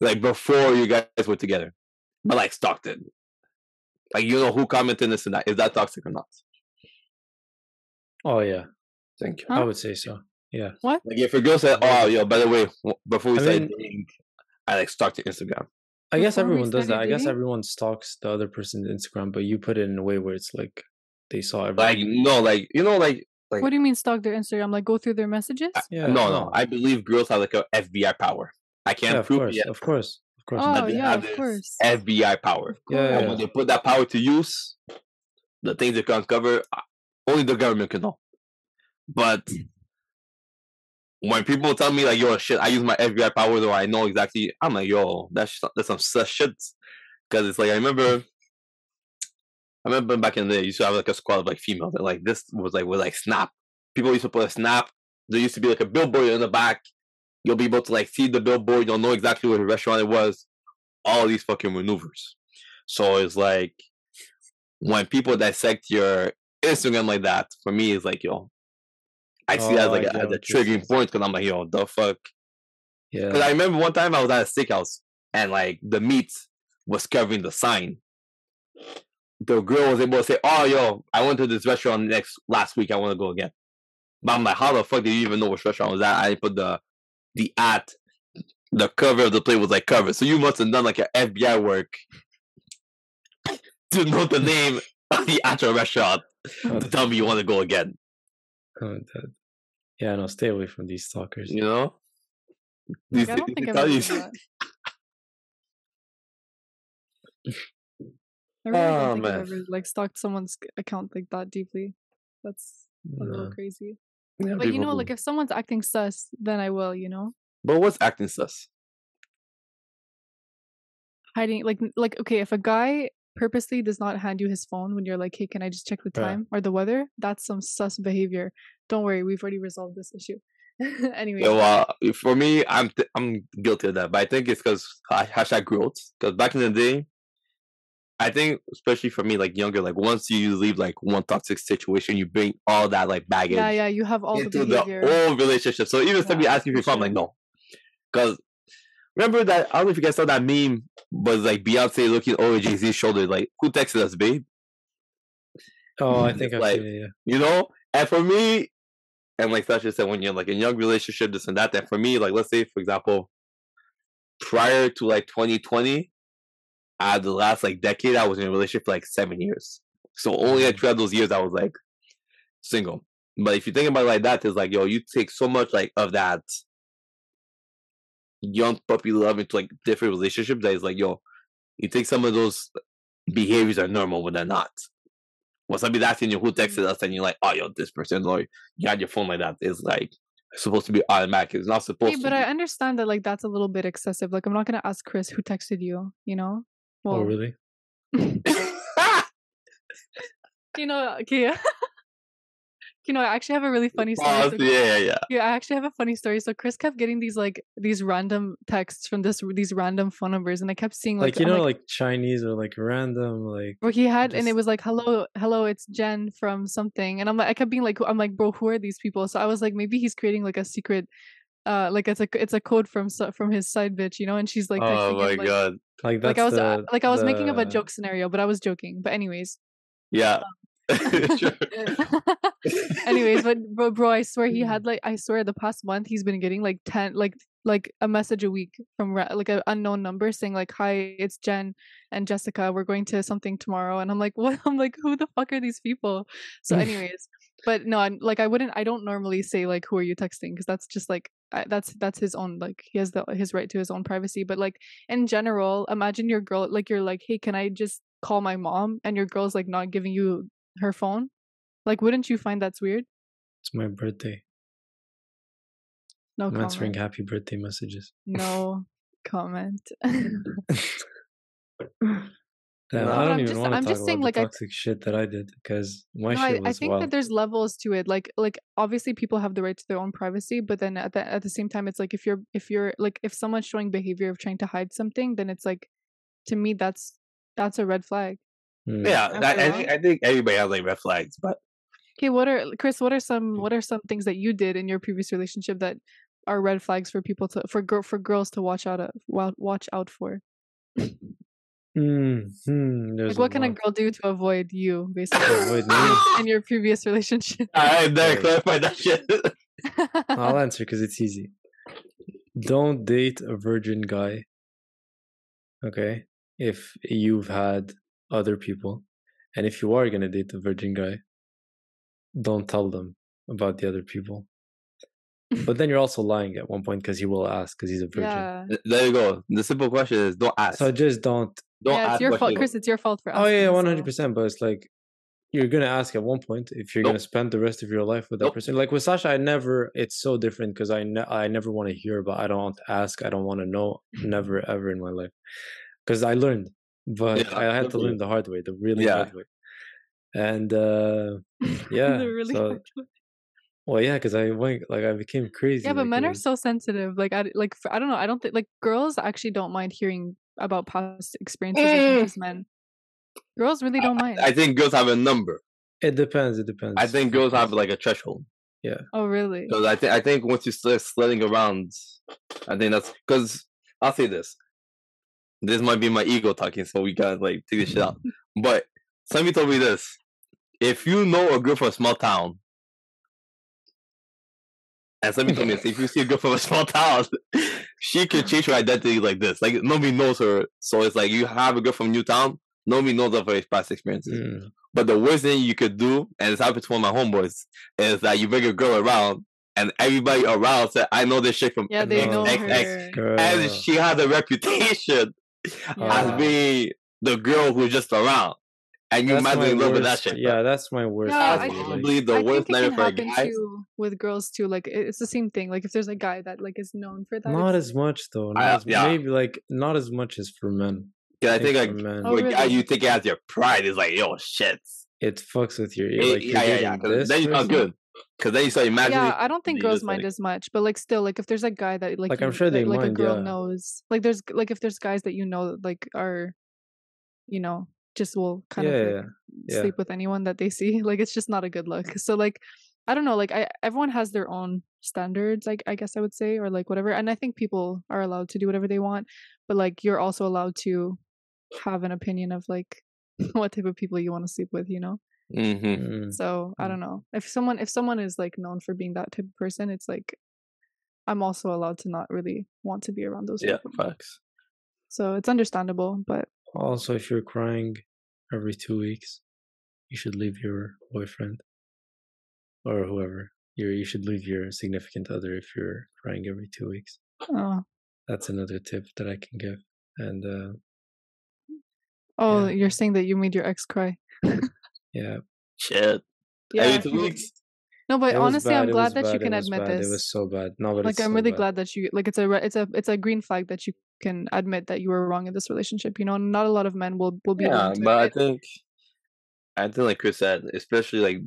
like before you guys were together, but like stalked it, like you know who commented this and that, is that toxic or not? Oh yeah, Thank you. I would say so. Yeah. What? Like if a girl said, "Oh, yo, by the way, before we I started mean- dating, I like stalked your Instagram." I guess Before everyone does that. started I guess everyone stalks the other person's Instagram, but you put it in a way where it's like they saw everything. Like no, like you know, like like What do you mean stalk their Instagram? Like go through their messages? yeah, no, no. I believe girls have like a FBI power. I can't yeah, of prove it yet. of course, of course. Oh they yeah, have of course. FBI power. Yeah, And yeah. when they put that power to use, the things they can uncover, uh, only the government can know. But when people tell me like, "Yo, shit," I use my FBI powers, or I know exactly, I'm like, "Yo, that's that's some sus shit." Because it's like I remember, I remember back in the day, you used to have like a squad of like females, and like this was like with like Snap. People used to put a Snap. There used to be like a billboard in the back. You'll be able to like see the billboard. You'll know exactly what restaurant it was. All these fucking maneuvers. So it's like when people dissect your Instagram like that, for me, it's like, yo, I see that as Oh, like a, as a triggering point because I'm like, yo, the fuck. Yeah. Because. I remember one time I was at a steakhouse and like the meat was covering the sign. The girl was able to say, "Oh, yo, I went to this restaurant next last week. I want to go again." But I'm like, "How the fuck did you even know which restaurant was that?" I put the the at the cover of the plate was like covered, so you must have done like your FBI work to know the name of the actual restaurant to tell me you want to go again. oh, that- yeah, no, stay away from these stalkers. You know? These I don't think I've tell you- done that. I really Oh, don't think man. I've ever like stalked someone's account like that deeply. That's a little crazy. Yeah, But you know, do. like if someone's acting sus, then I will. You know, But what's acting sus? hiding like like okay, if a guy purposely does not hand you his phone when you're like, hey, can I just check the time or the weather? That's some sus behavior. Don't worry, we've already resolved this issue. anyway, Yeah, well, for me, I'm th- I'm guilty of that, but I think it's because uh, hashtag growth. Because back in the day, I think especially for me, like younger, like once you leave like one toxic situation, you bring all that like baggage yeah, yeah, you have all the into the behavior. whole relationship. So even if somebody Yeah, asks you if you're for fun, I'm like no, because remember that I don't know if you guys saw that meme, but it's like Beyonce looking over Jay Z's shoulder, like who texted us, babe? Oh, I mm, think I've Like- seen it. Yeah. you know and for me and like Sasha said when you're like in young relationship this and that that for me like let's say for example prior to like 2020 uh the last like decade i was in a relationship for like seven years so only like throughout those years i was like single but if you think about it like that it's like yo you take so much like of that young puppy love into like different relationships that is like yo you think some of those behaviors are normal when they're not when somebody's asking you who texted us and you're like, oh, yo, this person, or you had your phone like that, it's like supposed to be automatic. It's not supposed Hey, to but. I understand that like that's a little bit excessive. Like I'm not gonna ask Chris who texted you. You know. Oh, really? you know, okay. you know, I actually have a really funny story. Pause, So- yeah, yeah, yeah. yeah, I actually have a funny story. So Chris kept getting these like these random texts from this these random phone numbers, and I kept seeing like, Like, you know, like, Chinese or like random, like where he had, and it was like, "Hello, hello, it's Jen from something," and I'm like, I kept being like, I'm like, bro, who are these people? So I was like, maybe he's creating like a secret, uh, like it's a it's a code from from his side bitch, you know, and she's like, oh texting my like, god. like that's like I was uh, the, like I was making up a joke scenario, but I was joking. But anyways, Yeah. Sure. anyways, but bro, bro, I swear he had like I swear the past month he's been getting like ten like like a message a week from ra- like an unknown number saying like hi it's Jen and Jessica we're going to something tomorrow and I'm like what I'm like who the fuck are these people so anyways but no I'm, like I wouldn't I don't normally say like who are you texting? because that's just like I, that's that's his own like he has the his right to his own privacy but like in general imagine your girl like you're like hey can I just call my mom? and your girl's like not giving you her phone? Like wouldn't you find that's weird? It's my birthday. no I'm answering happy birthday messages. no comment Yeah, No, I don't I'm even just- want to I'm talk just saying, about like, the I- toxic shit that I did because my no, I, shit I was think wild. that there's levels to it like like obviously people have the right to their own privacy but then at the at the same time it's like if you're if you're like if someone's showing behavior of trying to hide something then it's like to me that's that's a red flag Hmm. yeah, Am I, I I wrong? think I think everybody has like red flags, but okay what are chris what are some what are some things that you did in your previous relationship that are red flags for people to for for girls to watch out of watch out for Hmm, hmm, there's like what a can a girl do to avoid you basically avoid me? in your previous relationship I never Right. clarified that shit. I'll answer because it's easy. Don't date a virgin guy. Okay, if you've had other people, and if you are gonna date a virgin guy, don't tell them about the other people. But then you're also lying at one point because he will ask because he's a virgin. yeah there you go. The simple question is don't ask. So just don't. Don't yeah, it's your fault. Chris. It's your fault for Oh yeah, asking, one so- hundred percent. But it's like you're gonna ask at one point if you're Nope. gonna spend the rest of your life with that Nope. person. Like with Sasha, I never. It's so different because I ne- I never want to hear about. I don't want to ask. I don't want to know. Never ever in my life. Because I learned, but Yeah, I had to learn the hard way, the really Yeah. hard way. And uh yeah, The really so- hard way. well, yeah, because I went like I became crazy. yeah, but like, men are was- so sensitive. Like, I like for, I don't know. I don't think like girls actually don't mind hearing about past experiences as Mm. much as men. Girls really don't mind. I think girls have a number. It depends. It depends. I think girls have like a threshold. Yeah. Oh, really? Because I think I think once you start sledding around, I think that's because I'll say this. This might be my ego talking, so we gotta like take this shit out. But somebody told me this: if you know a girl from a small town, and somebody told me this, if you see a girl from a small town, she could change her identity like this. Like nobody knows her, so it's like you have a girl from new town, nobody knows of her past experiences. Mm. But the worst thing you could do, and it's happened to one of my homeboys, is that you bring a girl around and everybody around said, I know this shit from Yeah, they know XXX. her. And she has a reputation Yeah. as being the girl who's just around. And you That's might my be in love with that worst- shit. Yeah, that's my worst. Yeah, That's I- nightmare, probably the I worst nightmare for a guy. too with girls too. Like it's the same thing. Like if there's a guy that like is known for that. Not as much though. Not I- as, yeah. Maybe like not as much as for men. Because I think for like men, Oh, with a guy really? you take it as your pride is like, yo, shit. it fucks with your Eh, like. you're yeah, yeah, yeah. dating 'cause this then you sound person. good. Because then you start imagining. yeah, I don't think girls mind like- as much, but like still, like if there's a guy that like Like, you, I'm sure they like a girl yeah. knows, like there's like if there's guys that you know like are, you know, just will kind Yeah, of like, yeah. sleep with anyone that they see. Like it's just not a good look. So like, I don't know. Like I everyone has their own standards. Like I guess I would say, or like whatever. And I think people are allowed to do whatever they want, but like you're also allowed to have an opinion of like what type of people you want to sleep with. You know. hmm Mm. So I Mm. don't know. If someone if someone is like known for being that type of person, it's like I'm also allowed to not really want to be around those Yeah, people. facts. So it's understandable, but Also, if you're crying every two weeks, you should leave your boyfriend or whoever. You you should leave your significant other if you're crying every two weeks. oh, That's another tip that I can give. And uh, oh, Yeah. you're saying that you made your ex cry. yeah, Shit. Yeah. Every two weeks. No, but it honestly, I'm glad was that you can it admit bad, this. It was so bad. No, but like it's I'm so really bad. glad that you like it's a it's a it's a green flag that you can admit that you were wrong in this relationship. You know, not a lot of men will will be Yeah, willing to but I think, I think like Chris said, especially like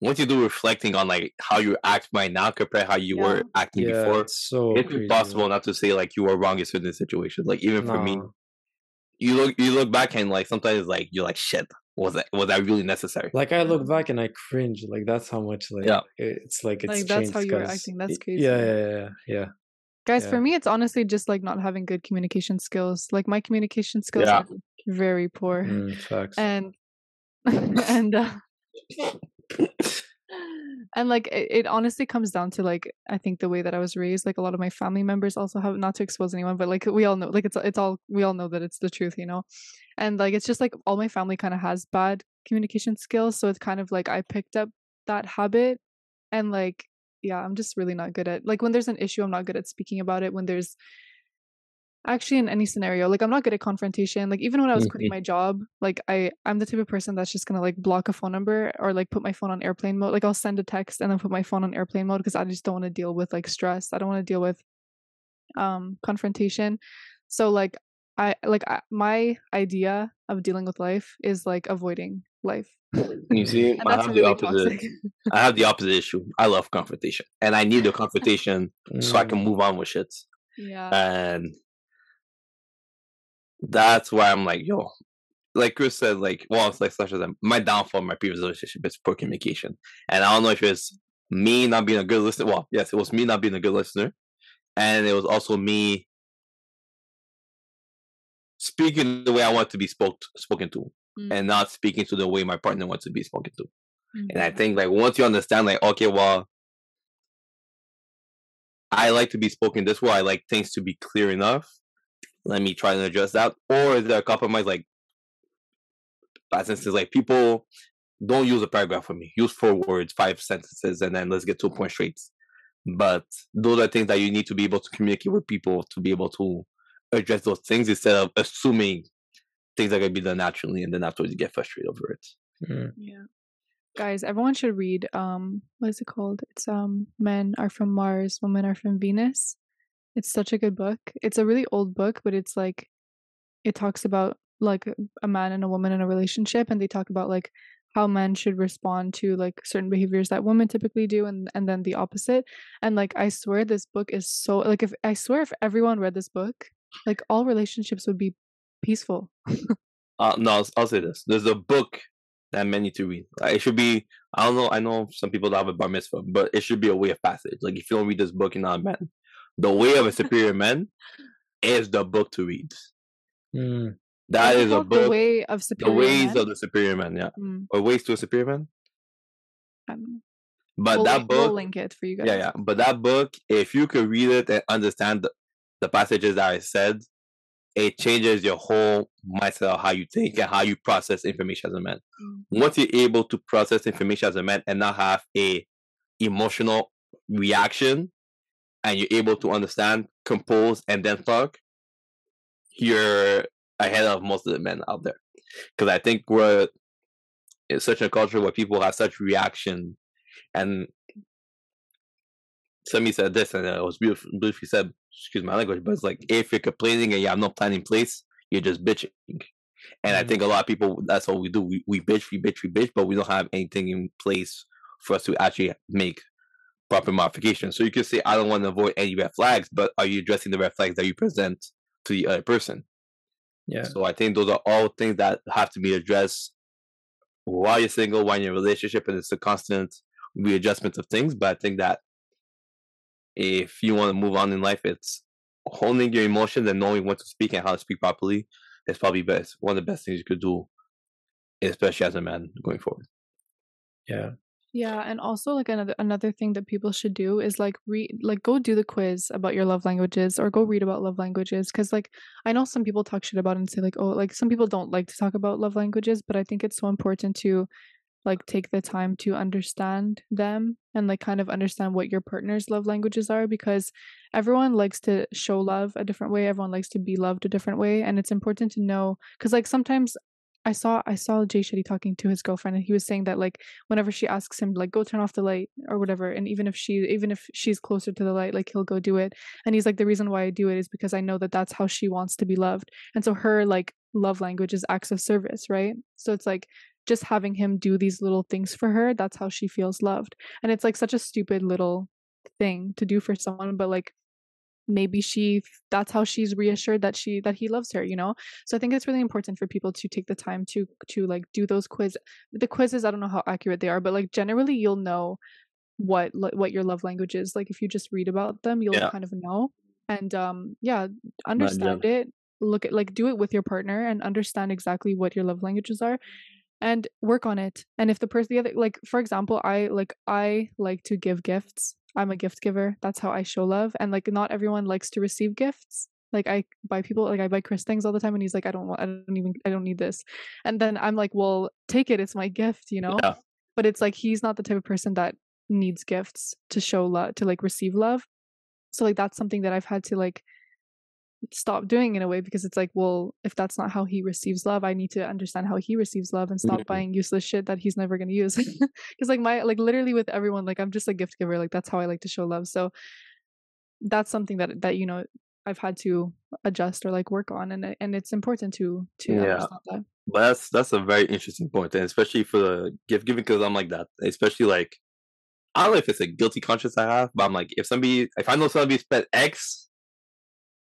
once you do reflecting on like how you act right now compared to how you were acting Yeah, before, it's so it's crazy, impossible not to say like you were wrong in certain situations. Like even for me, you look you look back and like sometimes like you're like shit. Was that was that really necessary? Like I look back and I cringe. Like that's how much like Yeah. it's like it's Like, that's how changed you were 'cause acting, that's y- crazy. Yeah, yeah, yeah, yeah. guys for me it's honestly just like not having good communication skills like my communication skills Yeah. are very poor Mm, facts. and and uh, and like it, it honestly comes down to like i think the way that i was raised like a lot of my family members also have not to expose anyone but like we all know like it's it's all we all know that it's the truth you know? And like it's just like all my family kind of has bad communication skills so it's kind of like i picked up that habit and like yeah i'm just really not good at like when there's an issue i'm not good at speaking about it when there's actually in any scenario like i'm not good at confrontation like even when i was quitting my job like i i'm the type of person that's just gonna like block a phone number or like put my phone on airplane mode like i'll send a text and then put my phone on airplane mode because i just don't want to deal with like stress i don't want to deal with um confrontation so like i like I, my idea of dealing with life is like avoiding life You see, I have the really opposite. toxic I have the opposite issue. I love confrontation, and I need the confrontation so I can Mm, move on with shit. yeah and that's why I'm like, yo, like Chris said, like, well, it's like such as my downfall in my previous relationship is poor communication, and I don't know if it's me not being a good listener. Well, yes, it was me not being a good listener, and it was also me speaking the way I want to be spoke spoken to, Mm. and not speaking to the way my partner wants to be spoken to. And I Mhm. think like once you understand, like, okay, well, I like to be spoken this way. I like things to be clear enough. Let me try and address that. Or is there a compromise? Like, for instance, like people don't use a paragraph for me. Use four words, five sentences, and then let's get to a point straight. But those are things that you need to be able to communicate with people to be able to address those things instead of assuming things are gonna be done naturally, and then afterwards you get frustrated over it. mm. Yeah. Guys, everyone should read um what is it called? It's um Men Are From Mars, Women Are From Venus. It's such a good book. It's a really old book, but it's like it talks about like a man and a woman in a relationship and they talk about like how men should respond to like certain behaviors that women typically do and and then the opposite. And like I swear this book is so like if I swear if everyone read this book, like all relationships would be peaceful. Uh, no, I'll, I'll say this. There's a book that men need to read. It should be. I don't know. I know some people don't have a bar mitzvah, but it should be a way of passage. Like if you don't read this book, you're not a man. The way of a superior man is the book to read. Mm. That Is it is a book. The Way of Superior The Superior ways Men? of the superior man. Yeah, Mm, or ways to a superior man. I don't know. But we'll that link, we'll book. link it for you guys. Yeah, yeah. But that book, if you could read it and understand the, the passages that I said, it changes your whole mindset of how you think and how you process information as a man. Mm. Once you're able to process information as a man and not have a emotional reaction, and you're able to understand, compose, and then talk, you're ahead of most of the men out there. Because I think we're in such a culture where people have such reaction, and somebody said this, and it was beautiful. Beautifully said. Excuse my language, but it's like if you're complaining and you have no plan in place, you're just bitching. And I Mhm. think a lot of people, that's what we do. We, we bitch, we bitch, we bitch, but we don't have anything in place for us to actually make proper modifications. So you could say, I don't want to avoid any red flags, but are you addressing the red flags that you present to the other person? Yeah. So I think those are all things that have to be addressed while you're single, while you're in a relationship, and it's a constant readjustment of things. But I think that if you want to move on in life, it's honing your emotions and knowing when to speak and how to speak properly is probably best one of the best things you could do, especially as a man going forward. Yeah. Yeah, and also like another another thing that people should do is like read like go do the quiz about your love languages or go read about love languages because like I know some people talk shit about it and say like oh like some people don't like to talk about love languages but I think it's so important to like take the time to understand them and like kind of understand what your partner's love languages are because everyone likes to show love a different way everyone likes to be loved a different way and it's important to know because like sometimes I saw I saw Jay Shetty talking to his girlfriend and he was saying that like whenever she asks him like go turn off the light or whatever and even if she even if she's closer to the light like he'll go do it. And he's like the reason why I do it is because I know that that's how she wants to be loved. And so her like love language is acts of service right? So it's like just having him do these little things for her that's how she feels loved. And it's like such a stupid little thing to do for someone but like maybe she that's how she's reassured that she that he loves her you know? So i think it's really important for people to take the time to to like do those quiz the quizzes i don't know how accurate they are but like generally you'll know what what your love language is like if you just read about them you'll Yeah. kind of know. And um yeah understand it look at like do it with your partner and understand exactly what your love languages are and work on it. And if the person the other like for example i like i like to give gifts i'm a gift giver that's how i show love and like not everyone likes to receive gifts like i buy people like i buy chris things all the time and he's like i don't want i don't even i don't need this. And then i'm like well take it it's my gift you know? Yeah. but it's like he's not the type of person that needs gifts to show love to like receive love. So like that's something that i've had to like stop doing in a way because it's like well if that's not how he receives love i need to understand how he receives love and stop Mhm. buying useless shit that he's never going to use because like my like literally with everyone like i'm just a gift giver like that's how i like to show love so that's something that that you know i've had to adjust or like work on and and it's important to to Yeah. understand that that's that's a very interesting point, and especially for the gift giving, because I'm like that. Especially like, I don't know if it's a guilty conscience I have, but I'm like, if somebody, if I know somebody spent X,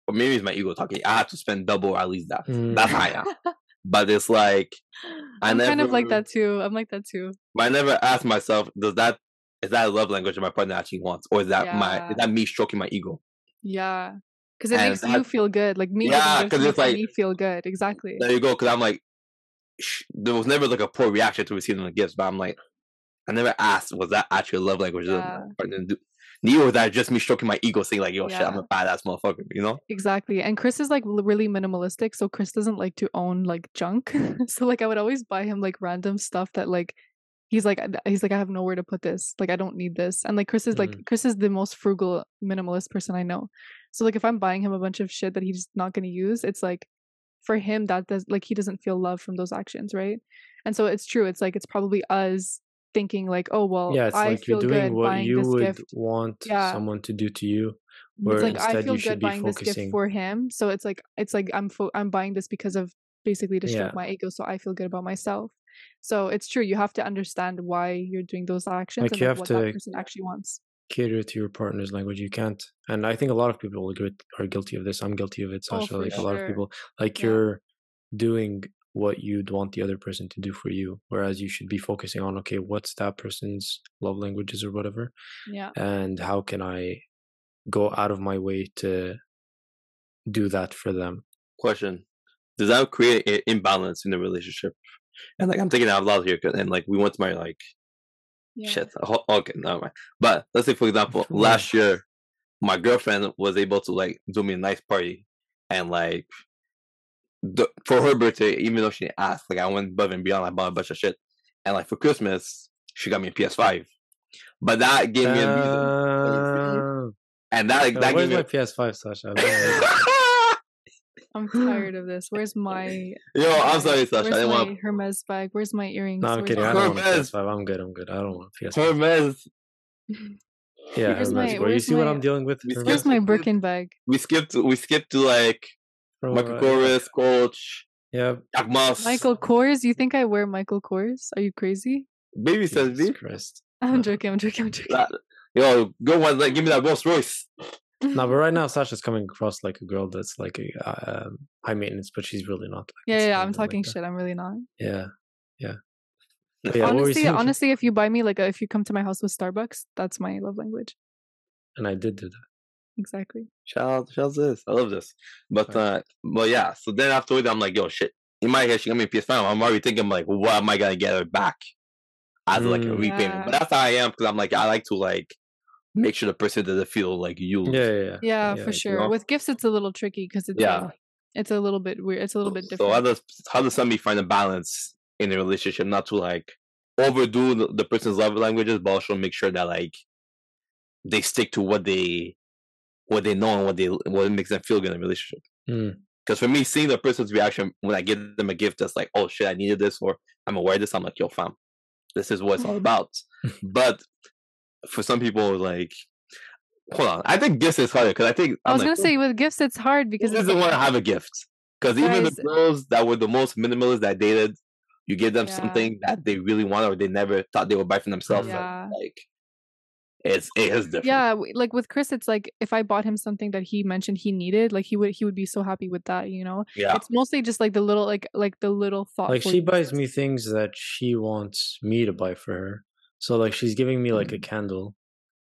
or maybe it's my ego talking, I have to spend double or at least that. Mm. That's how I am. But it's like, I i'm kind of like that too i'm like that too but I never ask myself, does that is that a love language that my partner actually wants, or is that my is that me stroking my ego? yeah because it And makes you feel good like me Yeah, because it's like- me feel good exactly There you go. Because I'm like, sh- there was never like a poor reaction to receiving the gifts, but I'm like, I never asked, was that actually a love language? that my partner do? Neither was that just me stroking my ego, saying like, yo, shit, I'm a badass motherfucker, you know? Exactly. And Chris is like really minimalistic, so Chris doesn't like to own like junk. so like I would always buy him like random stuff that like he's like he's like I have nowhere to put this. Like I don't need this. And like Chris is like Mm. Chris is the most frugal minimalist person I know. So like if I'm buying him a bunch of shit that he's not going to use, it's like for him that does like he doesn't feel love from those actions, right? And so it's true. It's like it's probably us thinking like, "Oh, well, yeah, it's I like feel you're doing good what you would gift." want Yeah. someone to do to you. it's Where like I instead feel you should good be buying this gift focusing. for him. So it's like it's like I'm fo- I'm buying this because of basically to stroke Yeah. my ego, so I feel good about myself. So it's true. You have to understand why you're doing those actions Like, and you like, have what to that person actually wants. Cater to your partner's language. You can't. And I think a lot of people are guilty of this. I'm guilty of it, Oh, Sasha. for like a lot of people. Like Yeah. you're doing what you'd want the other person to do for you. Whereas you should be focusing on, okay, what's that person's love languages or whatever? Yeah. and how can I go out of my way to do that for them? Question Does that create an imbalance in the relationship? And like, I'm thinking out loud here and like, we want to marry like, Yeah. Shit. Okay, never mind. But let's say, for example, last year, my girlfriend was able to like do me a nice party, and like the, for her birthday, even though she didn't ask, like I went above and beyond. I bought a bunch of shit, and like for Christmas, she got me a PS5. But that gave me a reason, Uh, and that yo, that where's gave my A, PS5, Sasha? I don't know. I'm tired of this. Where's my Yo, I'm sorry, Where's Sasha. I didn't my want Hermes bag? Where's my earrings? no, I'm Where's kidding. my- I don't want a PS5. I'm good. I'm good. I don't want a PS5. Hermes. Yeah, Where's Hermes, my- bro. You where's see what my- I'm dealing with? Where's my Birkin bag? We skipped. We skipped to like Bro, Michael Kors, Coach, Yeah, Jacquemus. Michael Kors? You think I wear Michael Kors? Are you crazy? Baby says Jesus me. Christ. I'm joking. I'm joking. I'm joking. That- Yo, go one. Like, give me that Rolls Royce. No, but right now Sasha's coming across like a girl that's like a, uh, um, high maintenance, but she's really not. Like, Yeah, yeah, I'm like talking that. shit. I'm really not. Yeah, yeah. But yeah, what were you honestly, honestly, if you buy me like a, if you come to my house with Starbucks, that's my love language. and I did do that. Exactly. Shout out, shout out this. I love this. But Right. uh, but yeah. So then afterwards, I'm like, yo, shit. In my head, she got me a PS5. I'm already thinking like, what am I gonna get her back as like a Mm. repayment? Yeah. But that's how I am because I'm like, I like to like make sure the person doesn't feel like used. Yeah, yeah, yeah. Yeah, yeah, for you sure. know? With gifts, it's a little tricky because it's Yeah. like, it's a little bit weird. It's a little bit So different. how does how does somebody find a balance in a relationship, not to like overdo the, the person's love languages, but also make sure that like they stick to what they what they know and what they what makes them feel good in a relationship. Mm. Because for me, seeing the person's reaction when I give them a gift that's like, "Oh shit, I needed this," or "I'm aware of this," I'm like, "Yo, fam, this is what it's all about." but for some people, like, hold on, I think gifts is harder because I think I I'm was like, gonna say with gifts, it's hard because doesn't want to have a gift? Because even the girls that were the most minimalist that I dated, you give them Yeah. something that they really want or they never thought they would buy for themselves. Yeah. Like, it's it is different. yeah, like with Chris, it's like if I bought him something that he mentioned he needed, like he would he would be so happy with that, you know. yeah. It's mostly just like the little like like the little thought. Like she buys gifts. me things that she wants me to buy for her. So like she's giving me like a mm. candle,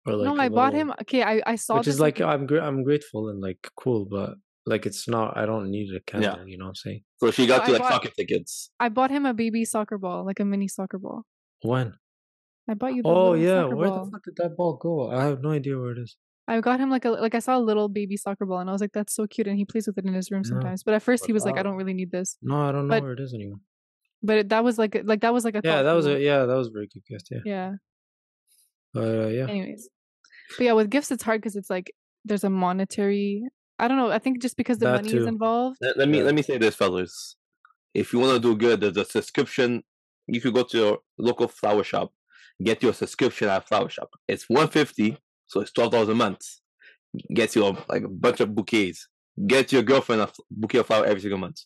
or like no, I I bought him. Okay, I I saw which this is like I'm gra- I'm grateful and like cool, but like it's not. I don't need a candle Yeah. candle. You know what I'm saying? So she got I you like bought- soccer tickets. I bought him a baby soccer ball, like a mini soccer ball. When? I bought you. The ball. Oh yeah, soccer where ball. the fuck did that ball go? I have no idea where it is. I got him like a like I saw a little baby soccer ball and I was like, that's so cute, and he plays with it in his room No. sometimes. But at first he was like, I don't really need this. No, I don't know But- where it is anymore. But it, that was like a- like that was like a Yeah, that was a yeah, that was a very good gift. Yeah, yeah. but uh, yeah, Anyways, but yeah, with gifts it's hard because it's like there's a monetary. I don't know. I think just because the That money is involved. Let, let me Yeah. let me say this, fellas. If you want to do good, there's a subscription. You you go to your local flower shop, get you a subscription at flower shop. It's one fifty, so it's twelve dollars a month. Gets you a, like a bunch of bouquets. Get your girlfriend a f- bouquet of flower every single month.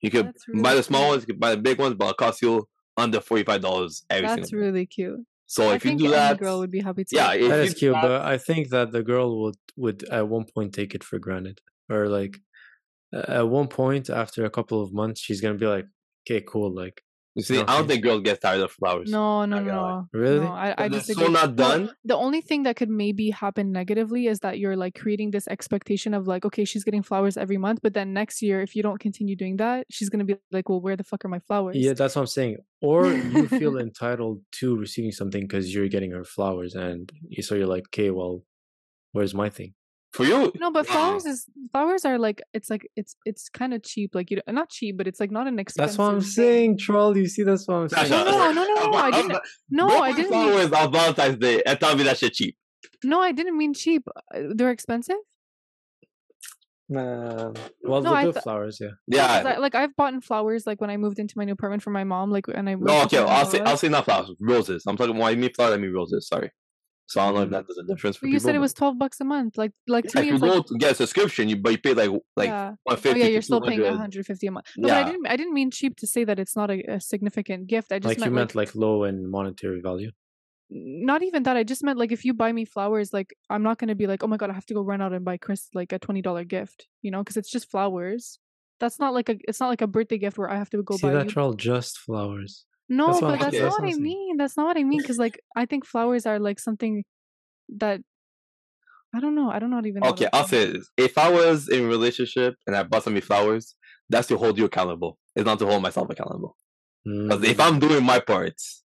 You could That's buy the small cute. ones, you could buy the big ones, but it'll cost you under forty five dollars every That's single. month. really cute. So I if you do any that, girl would be happy to. yeah, if that you is do cute. that- But I think that the girl would would at one point take it for granted, or like uh, at one point after a couple of months, she's gonna be like, "Okay, cool." Like, you see, I don't think girls get tired of flowers. No, no, Not gonna lie. no. Really? No, I, I If they're disagree. so not Well, done. the only thing that could maybe happen negatively is that you're like creating this expectation of like, okay, she's getting flowers every month, but then next year, if you don't continue doing that, she's gonna be like, well, where the fuck are my flowers? yeah, that's what I'm saying. Or you feel entitled to receiving something because you're getting her flowers, and so you're like, "Okay, well, where's my thing?" For you, No, but flowers is flowers are like it's like it's it's kind of cheap. Like you don't- cheap, but it's like not an expensive. That's what I'm thing. saying, troll. You see, that's what I'm saying. Sasha, No, no, no, no, no, I didn't- No, I didn't. Mean, flowers on Valentine's Day and tell me that shit cheap. no, I didn't mean cheap. Uh, They're expensive. Man. Well, No, the I good flowers, yeah. Yeah. I, like I've bought in flowers like when I moved into my new apartment for my mom. Like and I moved No, okay. I'll new say I'll house. say not flowers, roses. I'm talking when I mean flowers, I mean roses. Sorry. So I don't know if that does a difference for But you people. said it was twelve bucks a month. Like like to Yeah, me, if you it's like go to get a subscription, you but you pay like like yeah. one Oh fifty. yeah, you're still paying 100. 150 a month. No, but I didn't. I didn't mean cheap to say that it's not a, a significant gift. I just Like you meant, meant like low in monetary value. not even that. I just meant like if you buy me flowers, like I'm not gonna be like, oh my god, I have to go run out and buy Chris like a twenty dollar gift, you know, because it's just flowers. That's not like a. It's not like a birthday gift where I have to go See buy that you. troll? Just flowers. No, That's but that's not what I mean. That's not what I mean. Because like I think flowers are like something that I don't know. I don't not even. know what Okay, I'll say this. If I was in a relationship and I bought somebody flowers, that's to hold you accountable. It's not to hold myself accountable. Because if Mm. I'm doing my parts,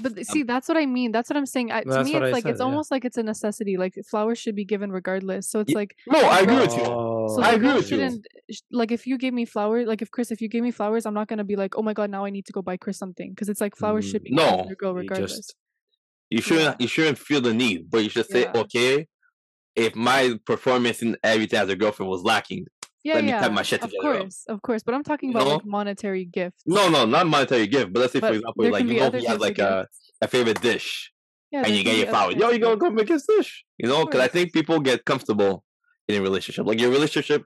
But th- see, that's what I mean. That's what I'm saying. I, to me, it's I like it's yeah. almost like it's a necessity. Like flowers should be given regardless. So it's like no, I agree with you. So I agree with you. like if you gave me flowers, like if Chris, if you gave me flowers, I'm not gonna be like, oh my god, now I need to go buy Chris something because it's like flowers should be Mm, given no, the girl you regardless. just You shouldn't you shouldn't feel the need, but you should say, Yeah. okay, if my performance in everything as a girlfriend was lacking, Yeah, let me yeah, type my shit of together up. course, of course. But I'm talking You about know? like monetary gifts. no, no, not monetary gift, but let's say for example, like you know he has like a, a favorite dish Yeah, and you get your flowers. Yo, you gonna go make his dish. You know, because I think people get comfortable in a relationship. Like your relationship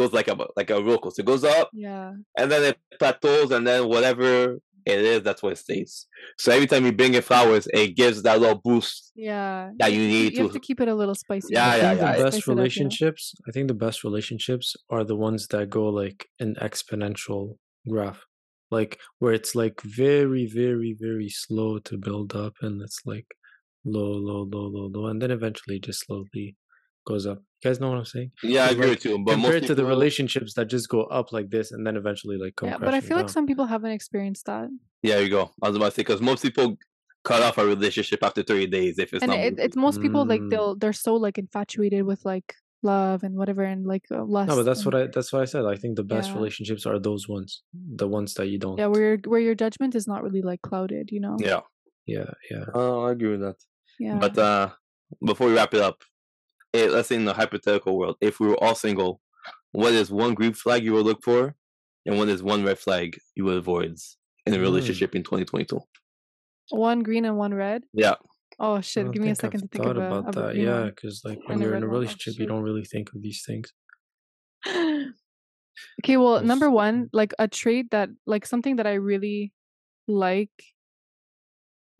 goes like a like a roller coaster. It goes up Yeah, and then it plateaus and then whatever it is, that's what it stays. So every time you bring in flowers, it gives that little boost yeah. that You you to need You have to to keep it a little spicy. Yeah, I yeah, yeah. the Spice best it up, you relationships, I think the best relationships are the ones that go like an exponential graph. Like where it's like very, very, very slow to build up and it's like low, low, low, low, low, and then eventually just slowly goes up. You guys know what I'm saying? Yeah, I agree like, with you. But Compared to the relationships that just go up like this and then eventually like come Yeah, but I crashing feel like some people haven't experienced that, Yeah, you go. I was about to say because most people cut off a relationship after 30 days if it's and not. it, it's most people like Mm. they'll they're so like infatuated with like love and whatever and like uh, lust. No, but that's and- what I that's what I said. I think the best Yeah. relationships are those ones, the ones that you don't. yeah, where your where your judgment is not really like clouded, you know. yeah, yeah, yeah. oh, I agree with that. Yeah. But uh, before we wrap it up, eh, let's say in the hypothetical world, if we were all single, what is one green flag you would look for, and what is one red flag you would avoid in a Mm. relationship in 2022? one green and one red. Yeah, Oh shit! Give me a think I've second to think thought of about that. green Yeah, because like when a you're in red a one. Relationship, you don't really think of these things. okay, well, Yes. number one, like a trait that, like something that I really like,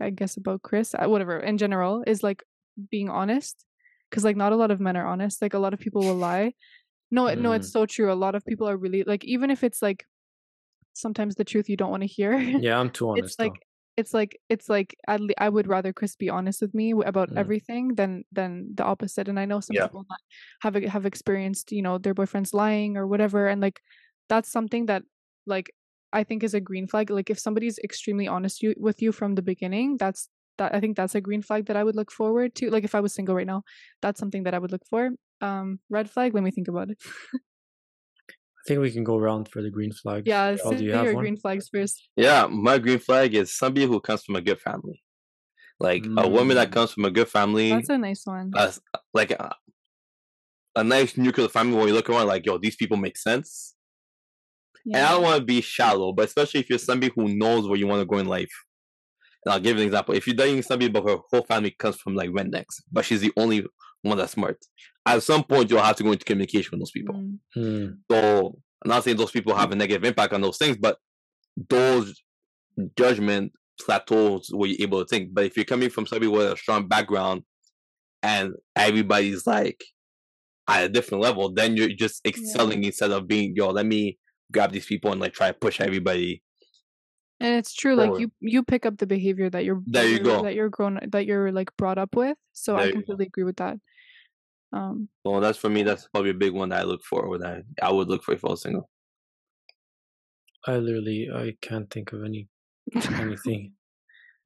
I guess about Chris, uh, whatever, in general, is like being honest. Because like not a lot of men are honest. Like a lot of people will lie. No, it- no, Mm. it's so true. A lot of people are really like, even if it's like sometimes the truth you don't want to hear. Yeah, I'm too honest. it's like it's like it's like le- I would rather Chris be honest with me about Mm. everything than than the opposite. And I know some Yeah. people not have have experienced you know their boyfriends lying or whatever, and like that's something that like I think is a green flag. Like if somebody's extremely honest you, with you from the beginning, that's that I think that's a green flag that I would look forward to. Like if I was single right now, that's something that I would look for. Um, red flag. Let me think about it. I think we can go around for the green flags. Yeah, Oh, say do you have your one? green flags first. yeah. My green flag is somebody who comes from a good family, like a woman that Mm. comes from a good family. That's a nice one. a s- like a, a nice nuclear family when you look around like yo these people make sense and i don't want to be shallow but especially if you're somebody who knows where you want to go in life and i'll give you an example if you're dating somebody but her whole family comes from like rednecks but she's the only one that's smart at some point you'll have to go into communication with those people Mm. Hmm. so i'm not saying those people have a negative impact on those things but those judgment plateaus where you're able to think but if you're coming from somebody with a strong background and everybody's like at a different level, then you're just excelling instead of being yo. Let me grab these people and like try to push everybody. And it's true, like you you pick up the behavior that you're There that you you're- go. that you're grown that you're like brought up with. So There I completely agree with that. Um, So that's for me. That's probably a big one that I look for. Or that I would look for if I was single. I literally I can't think of any anything.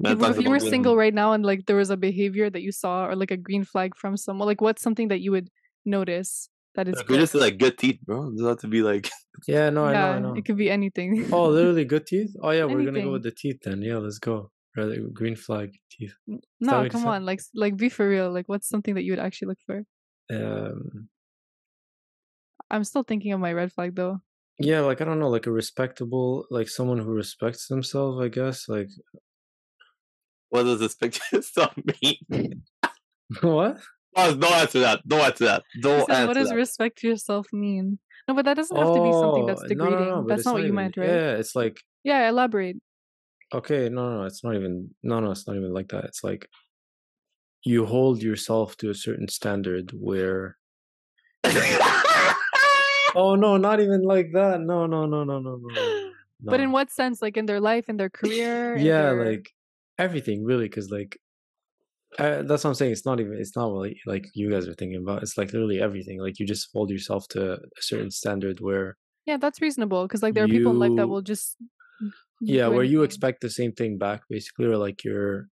If, if you were single right now and like there was a behavior that you saw or like a green flag from someone, like what's something that you would notice that is Like, we good? just like good teeth, bro. It doesn't to be like Yeah, no, I know, I know. it could be anything. Oh, literally good teeth. Oh yeah, we're gonna go with the teeth then. Yeah, let's go. Rather green flag teeth. no, come on, like like be for real. Like what's something that you would actually look for? Um, I'm still thinking of my red flag though. yeah, like I don't know, like a respectable, like someone who respects themselves. I guess. Like what does this picture stuff mean? what? Oh, don't answer that. Don't answer that. Don't said, answer what does that. respect yourself mean? No, but that doesn't have to be something that's Oh, degrading. No, no, no, but that's it's not what you even- meant, right? Yeah, it's like Yeah, elaborate. okay, no, no, it's not even. No, no, it's not even like that. It's like you hold yourself to a certain standard where. Oh no, not even like that. No, no, no, no, no, no. no. But in no. what sense? Like in their life, in their career? in yeah their- like everything really because like uh, that's what i'm saying it's not even it's not what like you guys are thinking about it's like literally everything like you just hold yourself to a certain standard where yeah, that's reasonable because like there are people in life that will just yeah do where you expect the same thing back basically or like you're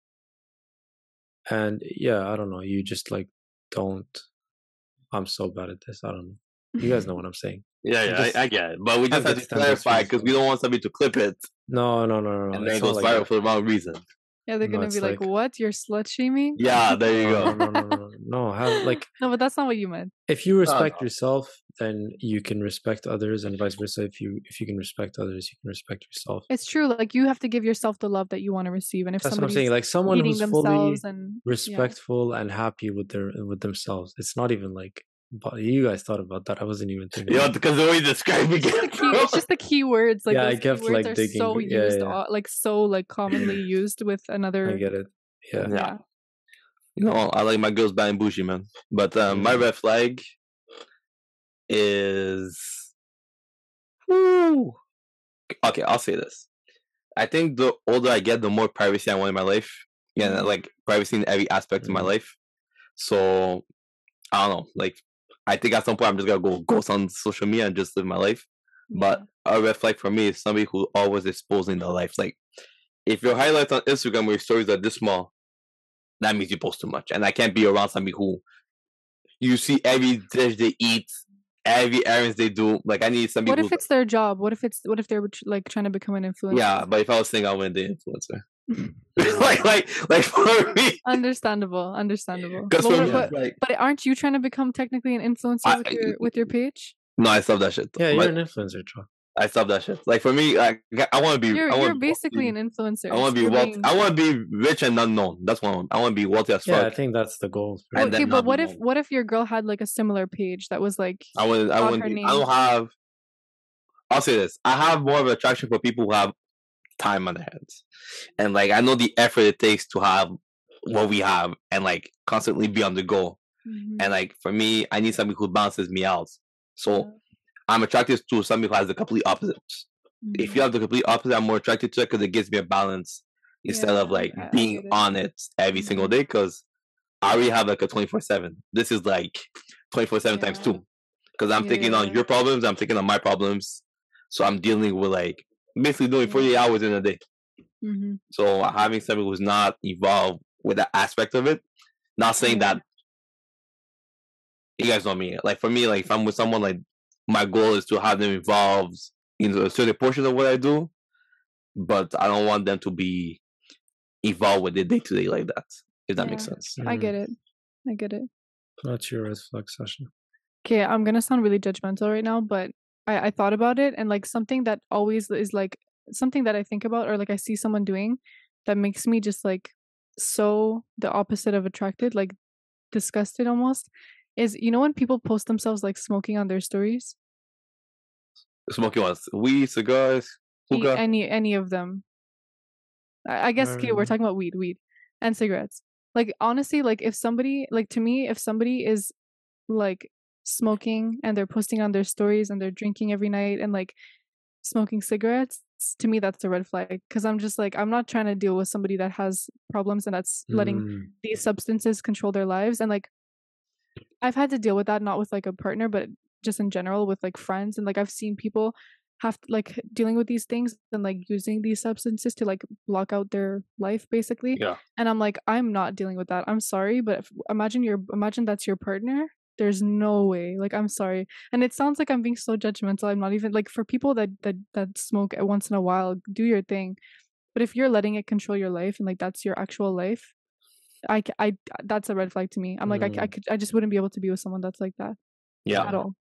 and yeah i don't know you just like don't i'm so bad at this i don't know You guys know what I'm saying. Yeah, yeah, just I, I get it. But we just have to clarify because we don't want somebody to clip it No, no, no, no. no. and then it goes not like viral that. for the wrong reason. Yeah, they're No, gonna be like, like- "What? You're slut shaming?" Yeah, there you go. no, no, no, no, no. Have like No, but that's not what you meant. if you respect yourself, then you can respect others, and vice versa. If you if you can respect others, you can respect yourself. It's true. Like you have to give yourself the love that you want to receive, and if That's what I'm saying. Like someone who's fully and yeah. respectful and happy with their with themselves. It's not even like. But you guys thought about that. I wasn't even thinking. Yeah, because the way you describe it, It's just the key. It's just the key words. Like Yeah, I those kept, keywords like, are digging, so but- yeah, used, yeah. like so like commonly used with another. I get it. Yeah. Yeah. Yeah. you know, I like my girls buying and bougie, man. But um, my Mm. red flag is. Whew. Okay, I'll say this. I think the older I get, the more privacy I want in my life. Yeah, Mhm. like privacy in every aspect of my Mhm. life. So I don't know. Like, I think at some point I'm just gonna go ghost on social media and just live my life. But a red flag for me is somebody who always exposing their life. Like, if your highlights on Instagram or your stories are this small, that means you post too much. And I can't be around somebody who you see every dish they eat, every errands they do. Like, I need somebody What if it's their job? What if it's what if they're like trying to become an influencer? yeah, but if I was saying I wouldn't date influencer. like, like, like for me, Understandable. Understandable. But, for what- me, but, like, but aren't you trying to become technically an influencer I- with your with your page? no, I stop that shit. Yeah, you're But an influencer, Cho. I stop that shit. Like for me, like I want to be. You're I you're basically wealthy. an influencer. I want to be wealthy. I want to be rich and unknown. That's what I want. To be wealthy as fuck Yeah, I think that's the goal. for And okay, but not what if known. what if your girl had like a similar page that was like I wouldn't. I wouldn't. be- I don't have. I'll say this. I have more of an attraction for people who have time on their hands, and like I know the effort it takes to have what we have, and like constantly be on the go. Mhm. And like for me, I need somebody who balances me out. So Yeah. I'm attracted to somebody who has the complete opposite. If Mhm. you have the complete opposite, I'm more attracted to it because it gives me a balance instead of like I- being on it every single Mhm. day. Because I already have like a 24 seven. This is like 24 seven times two. Because I'm taking on your problems, I'm taking on my problems. So I'm dealing with like basically doing Yeah. 48 hours in a day. Mhm. So having somebody who's not involved with that aspect of it, not saying that you guys know me. Like for me, like if I'm with someone, like my goal is to have them involved in a certain portion of what I do, but I don't want them to be involved with it day to day like that. If that makes Yeah. sense. I Mm. get it. I get it. What's your red flag session? Okay, I'm gonna sound really judgmental right now, but I, I thought about it and like something that always is like something that I think about or like I see someone doing that makes me just like so the opposite of attracted, like disgusted almost, is you know when people post themselves like smoking on their stories? Smoking ones, weed, cigars, hookah. Any any of them. I, I guess okay, we're Um, talking about weed, weed, and cigarettes. Like honestly, like if somebody like to me, if somebody is like smoking and they're posting on their stories and they're drinking every night and like smoking cigarettes, to me that's a red flag. Because I'm just like I'm not trying to deal with somebody that has problems and that's letting Mm, these substances control their lives and like i've had to deal with that not with like a partner but just in general with like friends and like i've seen people have like dealing with these things and like using these substances to like block out their life basically Yeah. and i'm like i'm not dealing with that i'm sorry but if, imagine your imagine that's your partner there's no way like i'm sorry and it sounds like i'm being so judgmental i'm not even like for people that that that smoke once in a while do your thing but if you're letting it control your life and like that's your actual life i i that's a red flag to me i'm like I Mm. could i just wouldn't be able to be with someone that's like that yeah. at all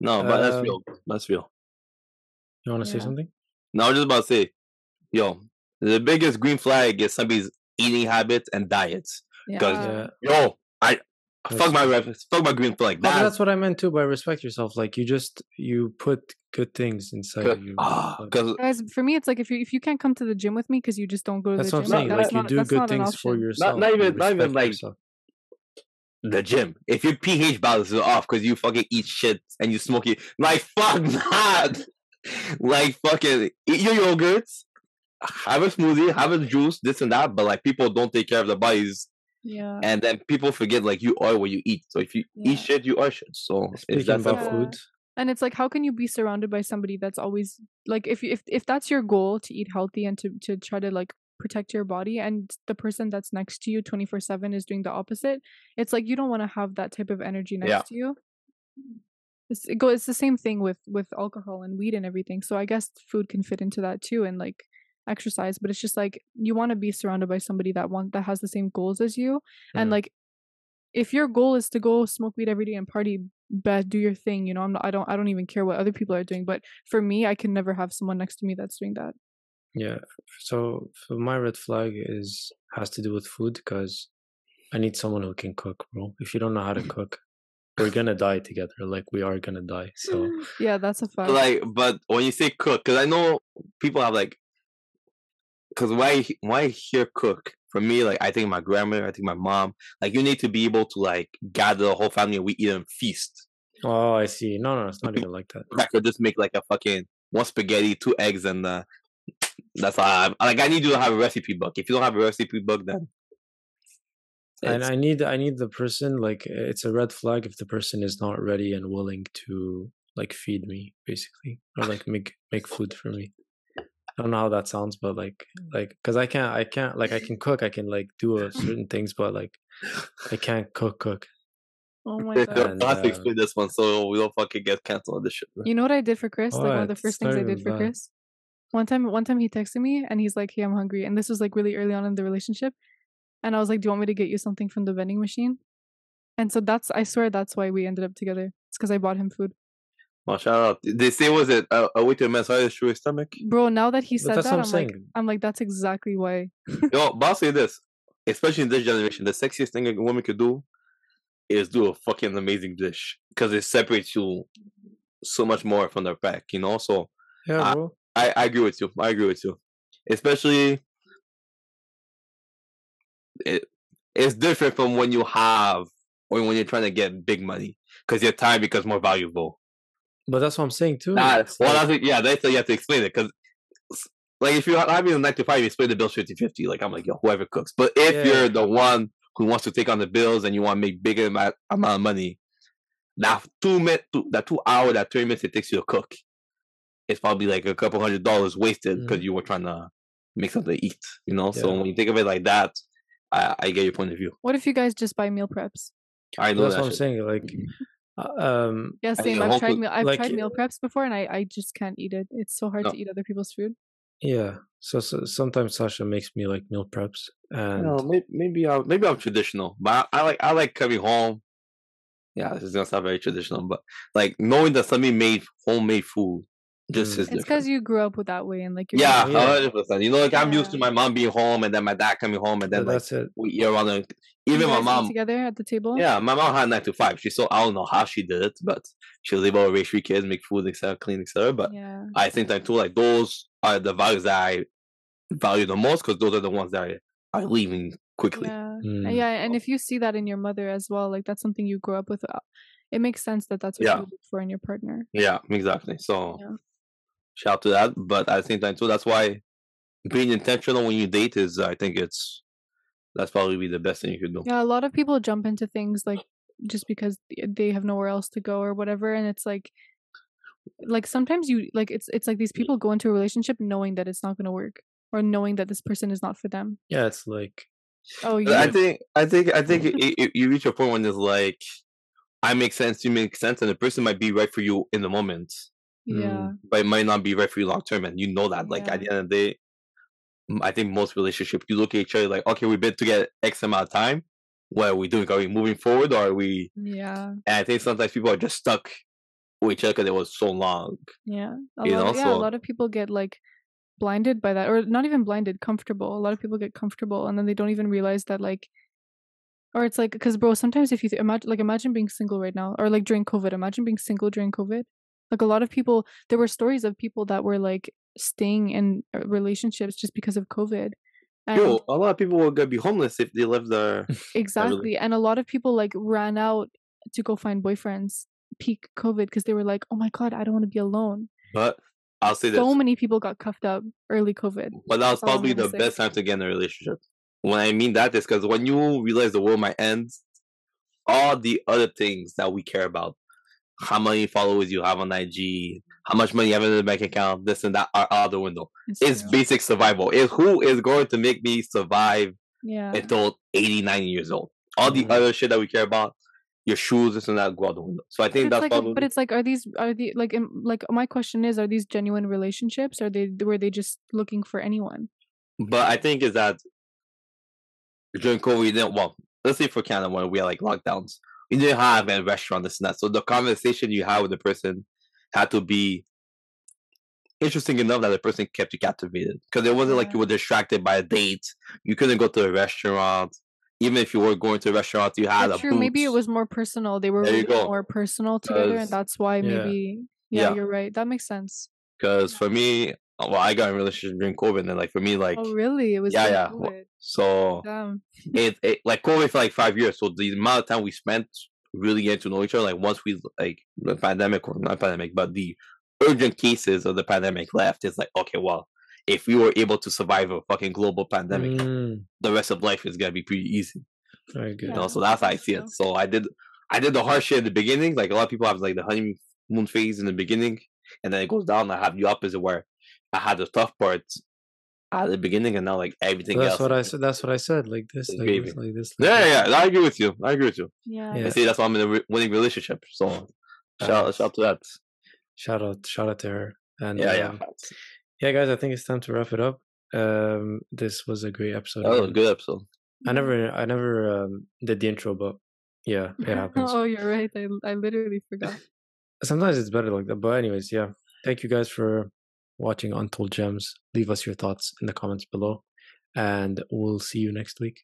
No, but that's Um, real. That's real. You want to say Yeah. something? Now I was just about to say, yo, the biggest green flag is somebody's eating habits and diets. yeah, 'Cause- Yeah. Yo, I That's fuck my true. fuck my green flag. No, but That's, that's what I meant too by respect yourself. Like you just you put good things inside of you. ah, because guys for me it's like if you if you can't come to the gym with me because you just don't go to that's the what I'm gym saying. that's Like you not, do good things for yourself. not you even- not even, like- yourself. the gym. If your pH balance is off because you fucking eat shit and you smoke it, like fuck that. like fucking eat your yogurts, have a smoothie, have a juice, this and that. But like people don't take care of their bodies, yeah and then people forget like you are what you eat. So if you Yeah. eat shit, you are shit. So it's Speaking that about. Yeah. food, and it's like how can you be surrounded by somebody that's always like if if if that's your goal to eat healthy and to to try to like protect your body and the person that's next to you 24/7 is doing the opposite it's like you don't want to have that type of energy next Yeah. to you It's, it go, it's the same thing with with alcohol and weed and everything. So I guess food can fit into that too, and like exercise. But it's just like you want to be surrounded by somebody that want that has the same goals as you, and Mm. like if your goal is to go smoke weed every day and party, bet do your thing. You know, I'm not, I don't I don't even care what other people are doing. But for me, I can never have someone next to me that's doing that. Yeah. So, so my red flag is has to do with food because I need someone who can cook, bro. If you don't know how to cook, we're gonna die together. Like we are gonna die. So yeah, that's a fact. like but when you say cook because i know people have like because when I, he- when I hear cook for me like i think my grandmother i think my mom like you need to be able to like gather the whole family and we eat and feast Oh, I see. No, no, it's not even like that. i could just make like a fucking one spaghetti two eggs and uh that's all I, like i need you to have a recipe book if you don't have a recipe book then And I need I need the person like it's a red flag if the person is not ready and willing to like feed me basically or like make make food for me. I don't know how that sounds, but like like because I can't I can't like I can cook I can like do a certain things, but like I can't cook cook. oh my You'll god. And, have to uh, explain this one so we don't fucking get canceled on this shit. bro. You know what I did for Chris? Like one of the What? first things I did for that. Chris. One time, one time he texted me and he's like, "Hey, I'm hungry," and this was like really early on in the relationship, and I was like, "Do you want me to get you something from the vending machine?" And so that's, I swear, that's why we ended up together. It's because I bought him food, Well, shout out. They say was it uh, a way to a man's heart is through his stomach? bro. Now that he said that's that, I'm I'm like. I'm like, that's exactly why. Yo, but I'll say this, especially in this generation, the sexiest thing a woman could do is do a fucking amazing dish because it separates you so much more from the pack, you know. So Yeah, Ah, bro. I, I agree with you. I agree with you, especially it, it's different from when you have or when you're trying to get big money because your time becomes more valuable. But that's what I'm saying too. Nah, well, like- that's it. yeah, that's you have to explain it because, like, if you're having a nine to five, you split the bills 50 50. Like, I'm like, yo, whoever cooks. But if Yeah. you're the one who wants to take on the bills and you want to make bigger amount, amount of money, that two minute, that two hour, that three minutes it takes you to cook, it's probably like a couple hundred dollars wasted because you were trying to make something to eat, you know? So when you think of it like that, I, I get your point of view. What if you guys just buy meal preps? I know that's that what I'm saying. Like, uh, um, Yeah, think same. a I've tried meal. I've like, tried meal uh, preps before, and I I just can't eat it. It's so hard No. to eat other people's food. yeah. So, so sometimes Sasha makes me like meal preps, and No, maybe maybe I'm maybe I'm traditional, but I, I like I like coming home. Yeah, this is gonna sound very traditional, but like knowing that somebody made homemade food just Mm. is It's because you grew up with that way, and like you're yeah, used Yeah. to it. hundred percent. You know, like I'm used to my mom being home and then my dad coming home and then but like that's it. we eat around the even my mom. together at the table. Yeah, my mom had nine to five. She so I don't know how she did it, but she was able to raise three kids, make food, etc., clean, etc. But yeah. I think that too, like those are the values that I value the most because those are the ones that are, are leaving quickly. Yeah. Mm. Yeah, and if you see that in your mother as well, like that's something you grew up with, uh, it makes sense that that's what Yeah. you look for in your partner. Yeah, exactly. So Yeah. Shout out to that. But at the same time too, that's why being intentional when you date is I think it's that's probably the best thing you could do. Yeah, a lot of people jump into things like just because they have nowhere else to go or whatever, and it's like, like sometimes you like it's it's like these mm. people go into a relationship knowing that it's not going to work or knowing that this person is not for them. Yeah, it's like Oh, you I think I think I think it, it, you reach a point when it's like I make sense, you make sense, and the person might be right for you in the moment, Mm, yeah, but it might not be right for you long term, and you know that. Like at the end of the day, I think most relationships you look at each other like, okay, we've been together X amount of time. What are we doing? Are we moving forward, or are we? yeah, And I think sometimes people are just stuck with each other because it was so long. yeah. A You lot, know, of, yeah, a lot of people get like blinded by that, or not even blinded, comfortable. A lot of people get comfortable, and then they don't even realize that like. Or it's like, because bro, sometimes if you th- imagine, like, imagine being single right now, or like during COVID, imagine being single during COVID. Like a lot of people, there were stories of people that were like staying in uh, relationships just because of COVID. And Yo, a lot of people will gonna be homeless if they left their. exactly. And a lot of people like ran out to go find boyfriends peak COVID because they were like, oh my God, I don't want to be alone. But I'll say this. So many people got cuffed up early COVID. But that was That's probably the say. best time to get in a relationship. When I mean that is because when you realize the world might end, all the other things that we care about, how many followers you have on IG, how much money you have in the bank account, this and that are out the window. It's true. basic survival. It's who is going to make me survive yeah. until 80, 90 years old. All the Mhm. other shit that we care about, your shoes, this and that go out the window. So I think that's like, probably. but it's like, are these are the like im- like my question is, are these genuine relationships? Or they were they just looking for anyone? But I think is that during COVID, you didn't. Well, let's say for Canada when we had like lockdowns, you didn't have a restaurant this and that. So the conversation you had with the person had to be interesting enough that the person kept you captivated because it wasn't like you were distracted by a date. You couldn't go to a restaurant. Even if you were going to a restaurant, you had Yeah, a true. Maybe it was more personal. They were really more personal together, and that's why Yeah. maybe. Yeah, Yeah. you're right. That makes sense. Because for me, well, I got in a relationship during COVID, and like for me, like oh, really? It was. yeah, yeah. COVID. so Damn. it, it like COVID for like five years. So the amount of time we spent really getting to know each other, like once we like the pandemic or not pandemic, but the urgent cases of the pandemic left, it's like okay, well, if we were able to survive a fucking global pandemic, Mm, the rest of life is gonna be pretty easy. very good. You know, so that's how I see it. so. So I did, I did the hard shit in the beginning. Like a lot of people have like the honeymoon phase in the beginning, and then it goes down. I have the opposite where I had the tough parts at the beginning, and now like everything That's else. That's what I said. That's what I said. Like this, It's like this, like this. Like Yeah, yeah, yeah, I agree with you. I agree with you. Yeah. Yeah. I see that's why I'm in a re- winning relationship. So shout, Facts. shout out to that. Shout out, shout out to her. And Yeah, yeah. um, yeah, guys. I think it's time to wrap it up. Um, this was a great episode. That was a good episode. I never, I never um, did the intro, but yeah, it happens. oh, you're right. I I literally forgot. Sometimes it's better like that. But anyways, yeah. Thank you guys for watching Untold Gems. Leave us your thoughts in the comments below, and we'll see you next week.